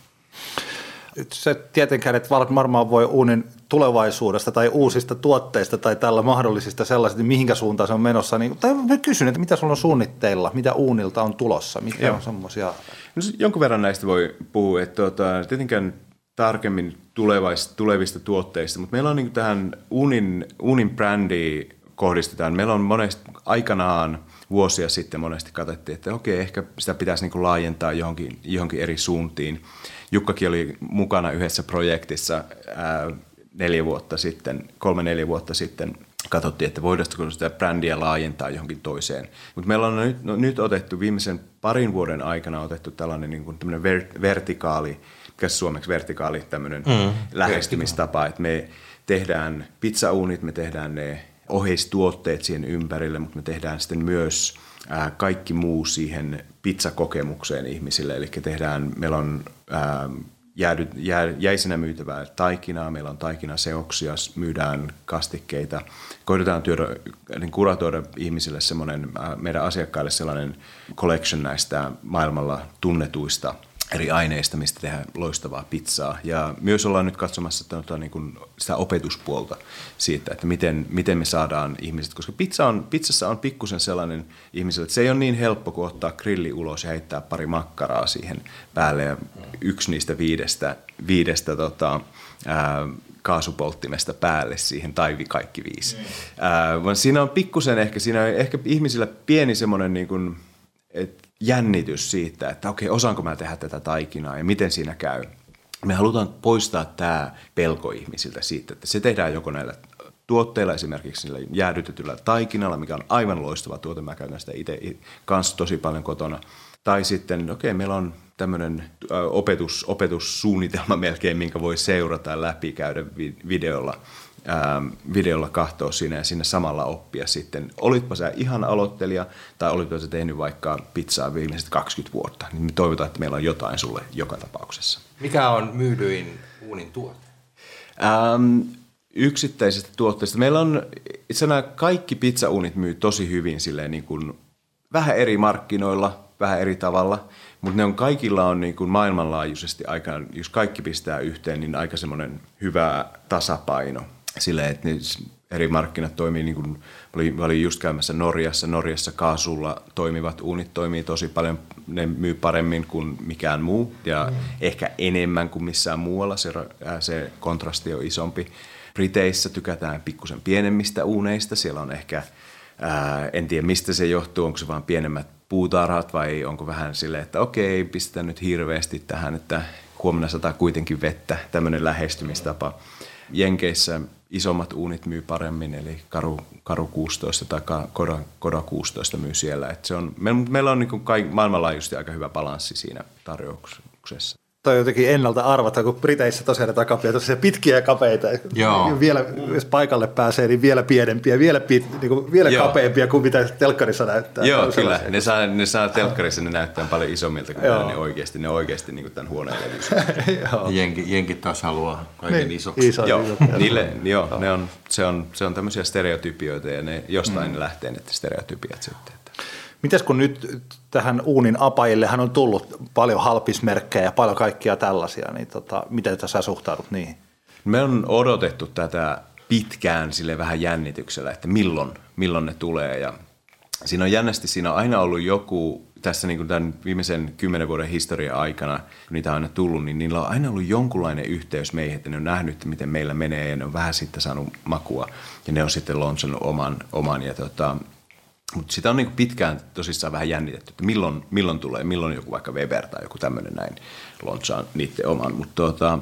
C: Se tietenkään, että varmaan voi uunin tulevaisuudesta tai uusista tuotteista tai tällä mahdollisista sellaisista, niin mihinkä suuntaan se on menossa. Niin, tai mä kysyn, että mitä sulla on suunnitteilla, mitä uunilta on tulossa, mitkä Joo. on semmoisia...
D: No, jonkun verran näistä voi puhua, että tuota, tietenkään tarkemmin tulevista tuotteista, mutta meillä on niin tähän uunin, uunin brändiin kohdistetaan. Meillä on monesti aikanaan vuosia sitten monesti katsottiin, että okei, ehkä sitä pitäisi niin laajentaa johonkin, johonkin eri suuntiin. Jukkakin oli mukana yhdessä projektissa ää, neljä vuotta sitten, kolme-neljä vuotta sitten katsottiin, että voidaanko sitä brändiä laajentaa johonkin toiseen. Mutta meillä on nyt, no, nyt otettu viimeisen parin vuoden aikana otettu tällainen niin kuin ver, vertikaali, mikä suomeksi vertikaali tämmöinen mm, lähestymistapa, että me tehdään pizzauunit, me tehdään ne oheistuotteet siihen ympärille, mutta me tehdään sitten myös kaikki muu siihen pizzakokemukseen ihmisille. Eli tehdään, meillä on jäädy, jää, jäisenä myytävää taikinaa, meillä on taikinaseoksia, myydään kastikkeita. Koitetaan työdä, niin kuratoida ihmisille semmoinen, meidän asiakkaille sellainen collection näistä maailmalla tunnetuista – eri aineista, mistä tehdään loistavaa pizzaa. Ja myös ollaan nyt katsomassa tuota, niin kuin sitä opetuspuolta siitä, että miten, miten me saadaan ihmiset, koska pizza on, pizzassa on pikkusen sellainen ihmiselle, että se ei ole niin helppo kuin ottaa grilli ulos ja heittää pari makkaraa siihen päälle ja yksi niistä viidestä, viidestä tota, ää, kaasupolttimesta päälle siihen, tai kaikki viisi. Mm. Ää, vaan siinä on pikkusen ehkä, siinä on ehkä ihmisillä pieni semmoinen niin kuin, että jännitys siitä, että okei, osaanko mä tehdä tätä taikinaa ja miten siinä käy. Me halutaan poistaa tämä pelko ihmisiltä siitä, että se tehdään joko näillä tuotteilla, esimerkiksi sillä jäädytetyllä taikinalla, mikä on aivan loistava tuote, mä käytän sitä itse kanssa tosi paljon kotona. Tai sitten, okei, meillä on tämmöinen opetus, opetussuunnitelma melkein, minkä voi seurata läpi käydä videolla videolla kahtoa siinä ja sinne samalla oppia sitten. Olitpa sä ihan aloittelija tai olitpa sä tehnyt vaikka pizzaa viimeiset 20 vuotta, niin me toivotaan, että meillä on jotain sulle joka tapauksessa.
A: Mikä on myydyin uunin tuote?
D: Ähm, yksittäisistä tuotteista. Meillä on, itse kaikki pizzauunit myy tosi hyvin silleen niin kuin vähän eri markkinoilla, vähän eri tavalla, mutta ne on kaikilla on niin kuin maailmanlaajuisesti aika, jos kaikki pistää yhteen, niin aika semmoinen hyvä tasapaino silleen, että eri markkinat toimii, niin kuin oli, oli just käymässä Norjassa. Norjassa kaasulla toimivat uunit toimii tosi paljon, ne myy paremmin kuin mikään muu ja mm. ehkä enemmän kuin missään muualla, se, se kontrasti on isompi. Briteissä tykätään pikkusen pienemmistä uuneista, siellä on ehkä, ää, en tiedä mistä se johtuu, onko se vain pienemmät puutarhat vai onko vähän silleen, että okei, pistetään nyt hirveästi tähän, että huomenna sataa kuitenkin vettä, tämmöinen lähestymistapa. Jenkeissä isommat uunit myy paremmin, eli Karu, Karu 16 tai Koda, Koda 16 myy siellä. Et se on, me, meillä on niin kuin maailmanlaajuisesti aika hyvä balanssi siinä tarjouksessa
C: toi jotenkin ennalta arvata, kun Briteissä tosiaan ne takapiat on pitkiä kapeita. Joo. Vielä, jos paikalle pääsee, niin vielä pienempiä, vielä, pit, niin kuin, vielä Joo. kapeampia kuin mitä telkkarissa näyttää.
D: Joo, kyllä. Ne saa, ne saa telkkarissa, ne näyttää paljon isommilta kuin ne oikeasti. Ne oikeasti niin kuin tämän huoneen
A: Jenki, jenkit taas haluaa kaiken niin, isoksi.
D: Iso, joo, niille, joo, ne on, se, on, se on tämmöisiä stereotypioita ja ne jostain mm. lähtee ne stereotypiat sitten.
C: Mites kun nyt tähän uunin apajille hän on tullut paljon halpismerkkejä ja paljon kaikkia tällaisia, niin tota, miten sä suhtaudut niihin?
D: Me on odotettu tätä pitkään sille vähän jännityksellä, että milloin, milloin ne tulee. Ja siinä on jännästi, siinä on aina ollut joku, tässä niin kuin tämän viimeisen kymmenen vuoden historian aikana, kun niitä on aina tullut, niin niillä on aina ollut jonkunlainen yhteys meihin, että ne on nähnyt, miten meillä menee ja ne on vähän sitten saanut makua. Ja ne on sitten lonsannut oman, oman. Ja tota, Mutta sitä on niin pitkään tosissaan vähän jännitetty, että milloin, milloin tulee, milloin joku vaikka Weber tai joku tämmöinen näin lonchaa niiden oman. Mutta tuota,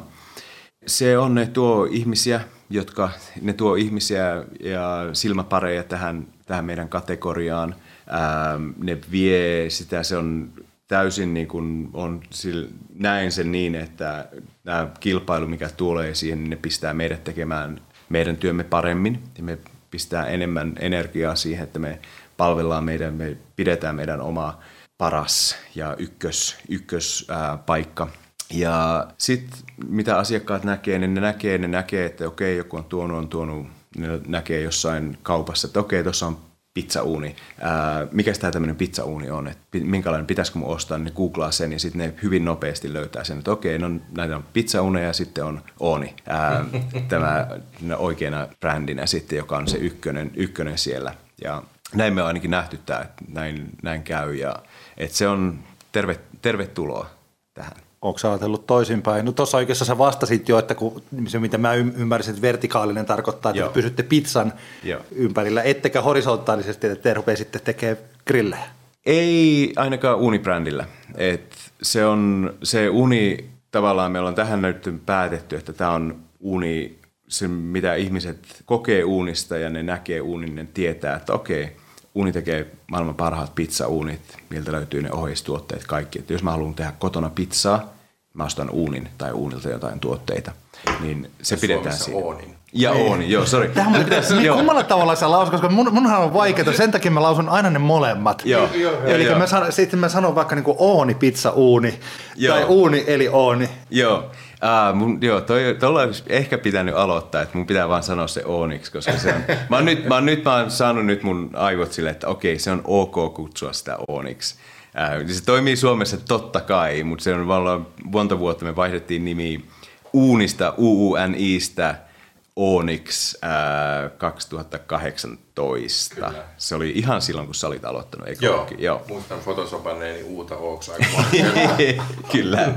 D: se on, ne tuo ihmisiä, jotka, ne tuo ihmisiä ja silmäpareja tähän, tähän meidän kategoriaan. Ää, ne vie sitä, se on täysin niin kuin on, näin sen niin, että tämä kilpailu, mikä tulee siihen, niin ne pistää meidät tekemään meidän työmme paremmin ja me pistää enemmän energiaa siihen, että me palvellaan meidän, me pidetään meidän oma paras ja ykkös, ykkös ää, paikka. Ja sitten mitä asiakkaat näkee, niin ne näkee, ne näkee, että okei, joku on tuonut, on tuonut, ne näkee jossain kaupassa, että okei, tuossa on pizzauuni. Ää, mikä tämä tämmöinen pizzauuni on, että minkälainen, pitäisikö mun ostaa, niin googlaa sen ja sitten ne hyvin nopeasti löytää sen, että okei, no näitä on pizzauneja ja sitten on Ooni, ää, tämä oikeana brändinä sitten, joka on se ykkönen, ykkönen siellä. Ja näin me on ainakin nähty tämä, että näin, näin käy ja että se on terve, tervetuloa tähän.
C: Onko ajatellut toisinpäin? No tuossa oikeassa sä vastasit jo, että kun, se mitä mä ymmärsin, että vertikaalinen tarkoittaa, että Joo. pysytte pizzan Joo. ympärillä, ettekä horisontaalisesti, että te rupeisitte tekemään grillejä.
D: Ei ainakaan unibrändillä. Et se on se uni, tavallaan me ollaan tähän nyt päätetty, että tämä on uni, se mitä ihmiset kokee uunista ja ne näkee uunin, ne tietää, että okei, Uni tekee maailman parhaat pizzauunit, miltä löytyy ne ohjeistuotteet kaikki. Että jos mä haluan tehdä kotona pizzaa, mä ostan uunin tai uunilta jotain tuotteita, niin se ja pidetään siinä. Oonin. Ja Ei. Ooni, joo, sori.
C: Tähän pitäisi, niin kummalla tavalla sä lausun, koska mun, munhan on vaikeaa, sen takia mä lausun aina ne molemmat. Joo, joo, eli joo. Mä sanon, sitten mä sanon vaikka niinku Ooni, pizza, uuni, joo. tai uuni eli Ooni.
D: Joo, Ah, mun, joo, toi, tuolla olisi ehkä pitänyt aloittaa, että mun pitää vaan sanoa se Onix, koska se on, mä oon nyt, mä oon, nyt mä oon saanut nyt mun aivot sille, että okei, se on ok kutsua sitä Onix. Äh, se toimii Suomessa totta kai, mutta se on vallan monta vuotta me vaihdettiin nimi Uunista, UUNIstä, Onyx äh, 2018. Kyllä. Se oli ihan silloin, kun sä olit aloittanut, eikö
F: Joo, Joo. muistan fotosopanneeni uuta Oaks
D: Kyllä,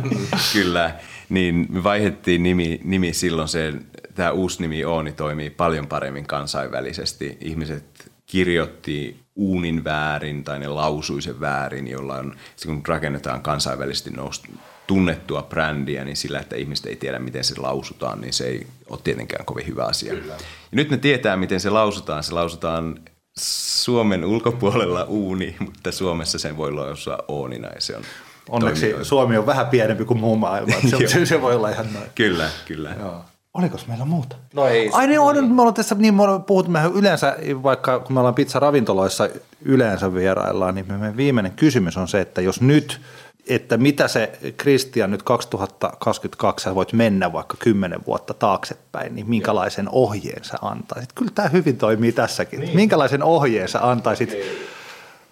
D: kyllä niin me vaihdettiin nimi, nimi silloin, se, tämä uusi nimi Ooni toimii paljon paremmin kansainvälisesti. Ihmiset kirjoitti uunin väärin tai ne lausui sen väärin, jolla on, kun rakennetaan kansainvälisesti nousta, tunnettua brändiä, niin sillä, että ihmiset ei tiedä, miten se lausutaan, niin se ei ole tietenkään kovin hyvä asia. Kyllä. Ja nyt ne tietää, miten se lausutaan. Se lausutaan Suomen ulkopuolella uuni, mutta Suomessa sen voi lausua oonina ja se on
C: Onneksi toimijoita. Suomi on vähän pienempi kuin muu maailma. Se, se, voi olla ihan noin.
D: Kyllä, kyllä. Joo.
C: Oliko meillä muuta?
F: No ei.
C: Ai niin, on, me ollaan tässä, niin me puhuttu, me yleensä, vaikka kun me ollaan pizzaravintoloissa yleensä vieraillaan, niin meidän viimeinen kysymys on se, että jos nyt, että mitä se Kristian nyt 2022, sä voit mennä vaikka kymmenen vuotta taaksepäin, niin minkälaisen ohjeen sä antaisit? Kyllä tämä hyvin toimii tässäkin. Niin. Minkälaisen ohjeen sä antaisit niin.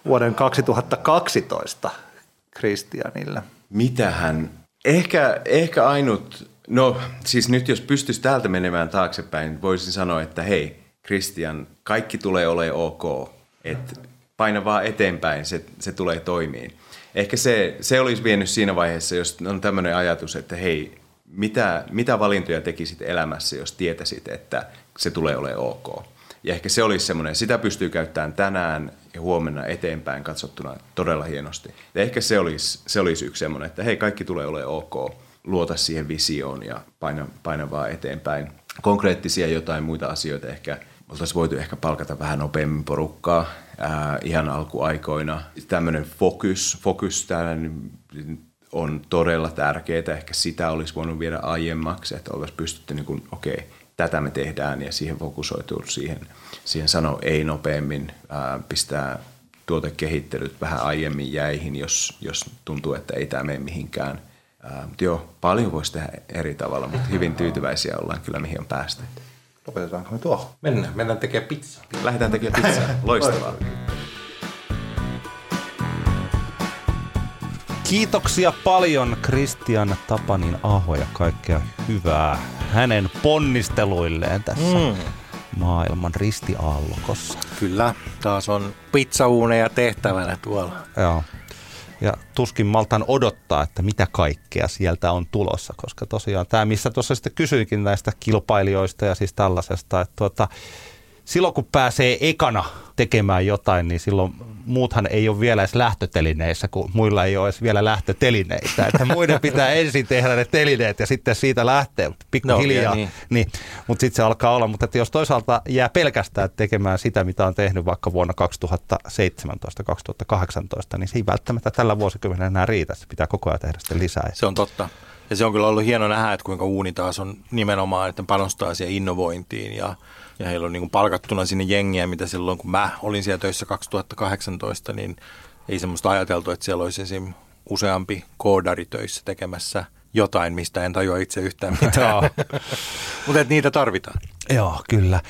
C: vuoden 2012 Kristianille?
D: Mitähän? Ehkä, ehkä ainut, no siis nyt jos pystyisi täältä menemään taaksepäin, voisin sanoa, että hei, Kristian, kaikki tulee olemaan ok. Että paina vaan eteenpäin, se, se tulee toimiin. Ehkä se, se olisi vienyt siinä vaiheessa, jos on tämmöinen ajatus, että hei, mitä, mitä valintoja tekisit elämässä, jos tietäisit, että se tulee olemaan ok. Ja ehkä se olisi semmoinen, sitä pystyy käyttämään tänään ja huomenna eteenpäin katsottuna todella hienosti. Ja ehkä se olisi, se olisi yksi semmoinen, että hei, kaikki tulee olemaan ok, luota siihen visioon ja paina, paina vaan eteenpäin. Konkreettisia jotain muita asioita ehkä oltaisiin voitu ehkä palkata vähän nopeammin porukkaa ää, ihan alkuaikoina. Tämmöinen fokus, fokus on todella tärkeää. Ehkä sitä olisi voinut viedä aiemmaksi, että oltaisiin pystytty, niin kuin, okei, okay, tätä me tehdään ja siihen fokusoituu siihen, siihen sanoa ei nopeammin, ää, pistää tuotekehittelyt vähän aiemmin jäihin, jos, jos tuntuu, että ei tämä mene mihinkään. Ää, mutta joo, paljon voisi tehdä eri tavalla, mutta hyvin tyytyväisiä ollaan kyllä mihin on päästy.
C: Lopetetaanko me tuohon?
F: Mennään, mennään tekemään pizzaa.
D: Lähdetään tekemään pizzaa. Loistavaa.
B: Kiitoksia paljon Kristian Tapanin Aho ja kaikkea hyvää hänen ponnisteluilleen tässä mm. maailman ristiaallokossa.
C: Kyllä, taas on pizzauuneja tehtävänä tuolla.
B: Joo. Ja tuskin maltan odottaa, että mitä kaikkea sieltä on tulossa, koska tosiaan tämä, missä tuossa sitten kysyinkin näistä kilpailijoista ja siis tällaisesta, että tuota, silloin kun pääsee ekana tekemään jotain, niin silloin muuthan ei ole vielä edes lähtötelineissä, kun muilla ei ole edes vielä lähtötelineitä. Että muiden pitää ensin tehdä ne telineet ja sitten siitä lähtee pikkuhiljaa. No, niin. niin. Mutta sitten se alkaa olla. Mutta että jos toisaalta jää pelkästään tekemään sitä, mitä on tehnyt vaikka vuonna 2017-2018, niin se ei välttämättä tällä vuosikymmenellä enää riitä. Se pitää koko ajan tehdä sitten lisää.
A: Se on totta. Ja se on kyllä ollut hieno nähdä, että kuinka uuni taas on nimenomaan, että panostaa siihen innovointiin ja, ja heillä on niin kuin palkattuna sinne jengiä, mitä silloin kun mä olin siellä töissä 2018, niin ei semmoista ajateltu, että siellä olisi esim. useampi koodari töissä tekemässä jotain, mistä en tajua itse yhtään mitään. Mutta niitä tarvitaan.
B: Joo, kyllä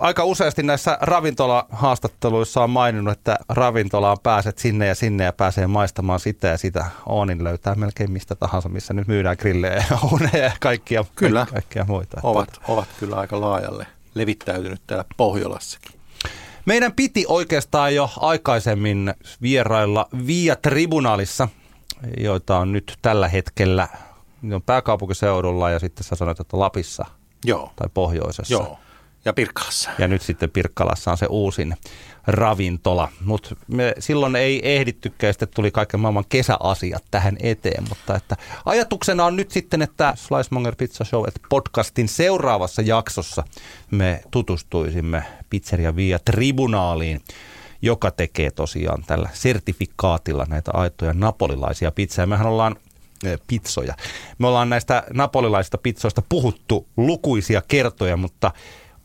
B: aika useasti näissä ravintolahaastatteluissa on maininnut, että ravintolaan pääset sinne ja sinne ja pääsee maistamaan sitä ja sitä. Oonin löytää melkein mistä tahansa, missä nyt myydään grillejä ja ja kaikkia,
A: kyllä.
B: kaikkia muita.
A: Ovat, ovat kyllä aika laajalle levittäytynyt täällä Pohjolassakin.
B: Meidän piti oikeastaan jo aikaisemmin vierailla Via Tribunalissa, joita on nyt tällä hetkellä on pääkaupunkiseudulla ja sitten sä sanoit, että Lapissa
A: Joo.
B: tai Pohjoisessa.
A: Joo. Ja Pirkkalassa.
B: Ja nyt sitten Pirkkalassa on se uusin ravintola. Mutta silloin ei ehdittykään, sitten tuli kaiken maailman kesäasiat tähän eteen. Mutta että ajatuksena on nyt sitten, että Slicemonger Pizza Show, että podcastin seuraavassa jaksossa me tutustuisimme Pizzeria Via Tribunaaliin joka tekee tosiaan tällä sertifikaatilla näitä aitoja napolilaisia pizzaa. Mehän ollaan eh, pizzoja. Me ollaan näistä napolilaisista pizzoista puhuttu lukuisia kertoja, mutta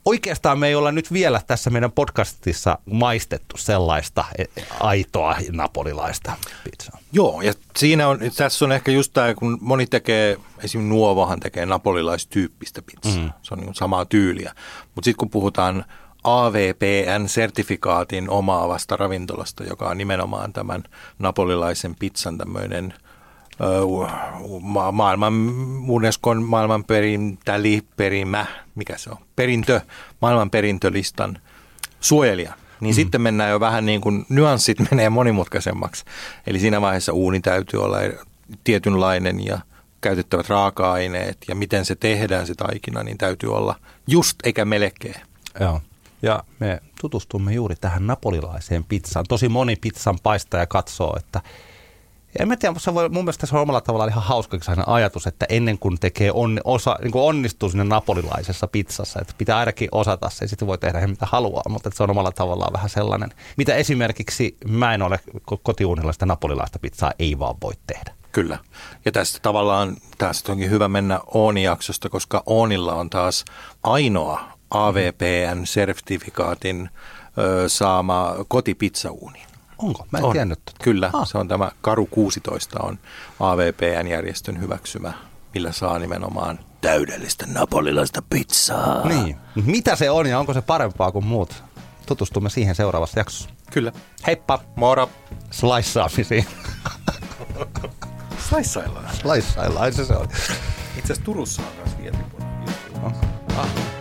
B: oikeastaan me ei olla nyt vielä tässä meidän podcastissa maistettu sellaista e, aitoa napolilaista pizzaa.
A: Joo, ja siinä on, tässä on ehkä just tämä, kun moni tekee, esimerkiksi Nuovahan tekee napolilaistyyppistä pizzaa. Mm. Se on niin samaa tyyliä. Mutta sitten kun puhutaan AVPN-sertifikaatin omaavasta ravintolasta, joka on nimenomaan tämän napolilaisen pizzan tämmöinen – maailman, Unescon maailmanperintäliperimä, mikä se on, perintö, maailmanperintölistan suojelija. Niin mm. sitten mennään jo vähän niin kuin, nyanssit menee monimutkaisemmaksi. Eli siinä vaiheessa uuni täytyy olla tietynlainen ja käytettävät raaka-aineet ja miten se tehdään se taikina, niin täytyy olla just eikä melkein.
B: Joo. Ja me tutustumme juuri tähän napolilaiseen pizzaan. Tosi moni pizzan paistaja katsoo, että en mä tiedä, se voi, mun mielestä se on omalla tavallaan ihan hauska ajatus, että ennen kuin tekee on, osa, niin kuin onnistuu sinne napolilaisessa pizzassa, että pitää ainakin osata se, sitten voi tehdä mitä haluaa, mutta se on omalla tavallaan vähän sellainen, mitä esimerkiksi mä en ole kotiuunilla sitä napolilaista pizzaa ei vaan voi tehdä.
A: Kyllä. Ja tästä tavallaan, tästä onkin hyvä mennä Ooni-jaksosta, koska Oonilla on taas ainoa AVPN-sertifikaatin saama kotipizzauuni.
B: Onko? Mä en on. tiennyt. Tota.
A: Kyllä, ah. se on tämä Karu 16 on AVPN-järjestön hyväksymä, millä saa nimenomaan täydellistä napolilaista pizzaa.
B: Niin. Mitä se on ja onko se parempaa kuin muut? Tutustumme siihen seuraavassa jaksossa.
A: Kyllä.
B: Heippa.
A: Moro.
B: Sliceaamisiin.
A: Sliceaillaan.
B: Sliceaillaan, se se on.
A: Itse asiassa Turussa on myös vietipuolella. Ah.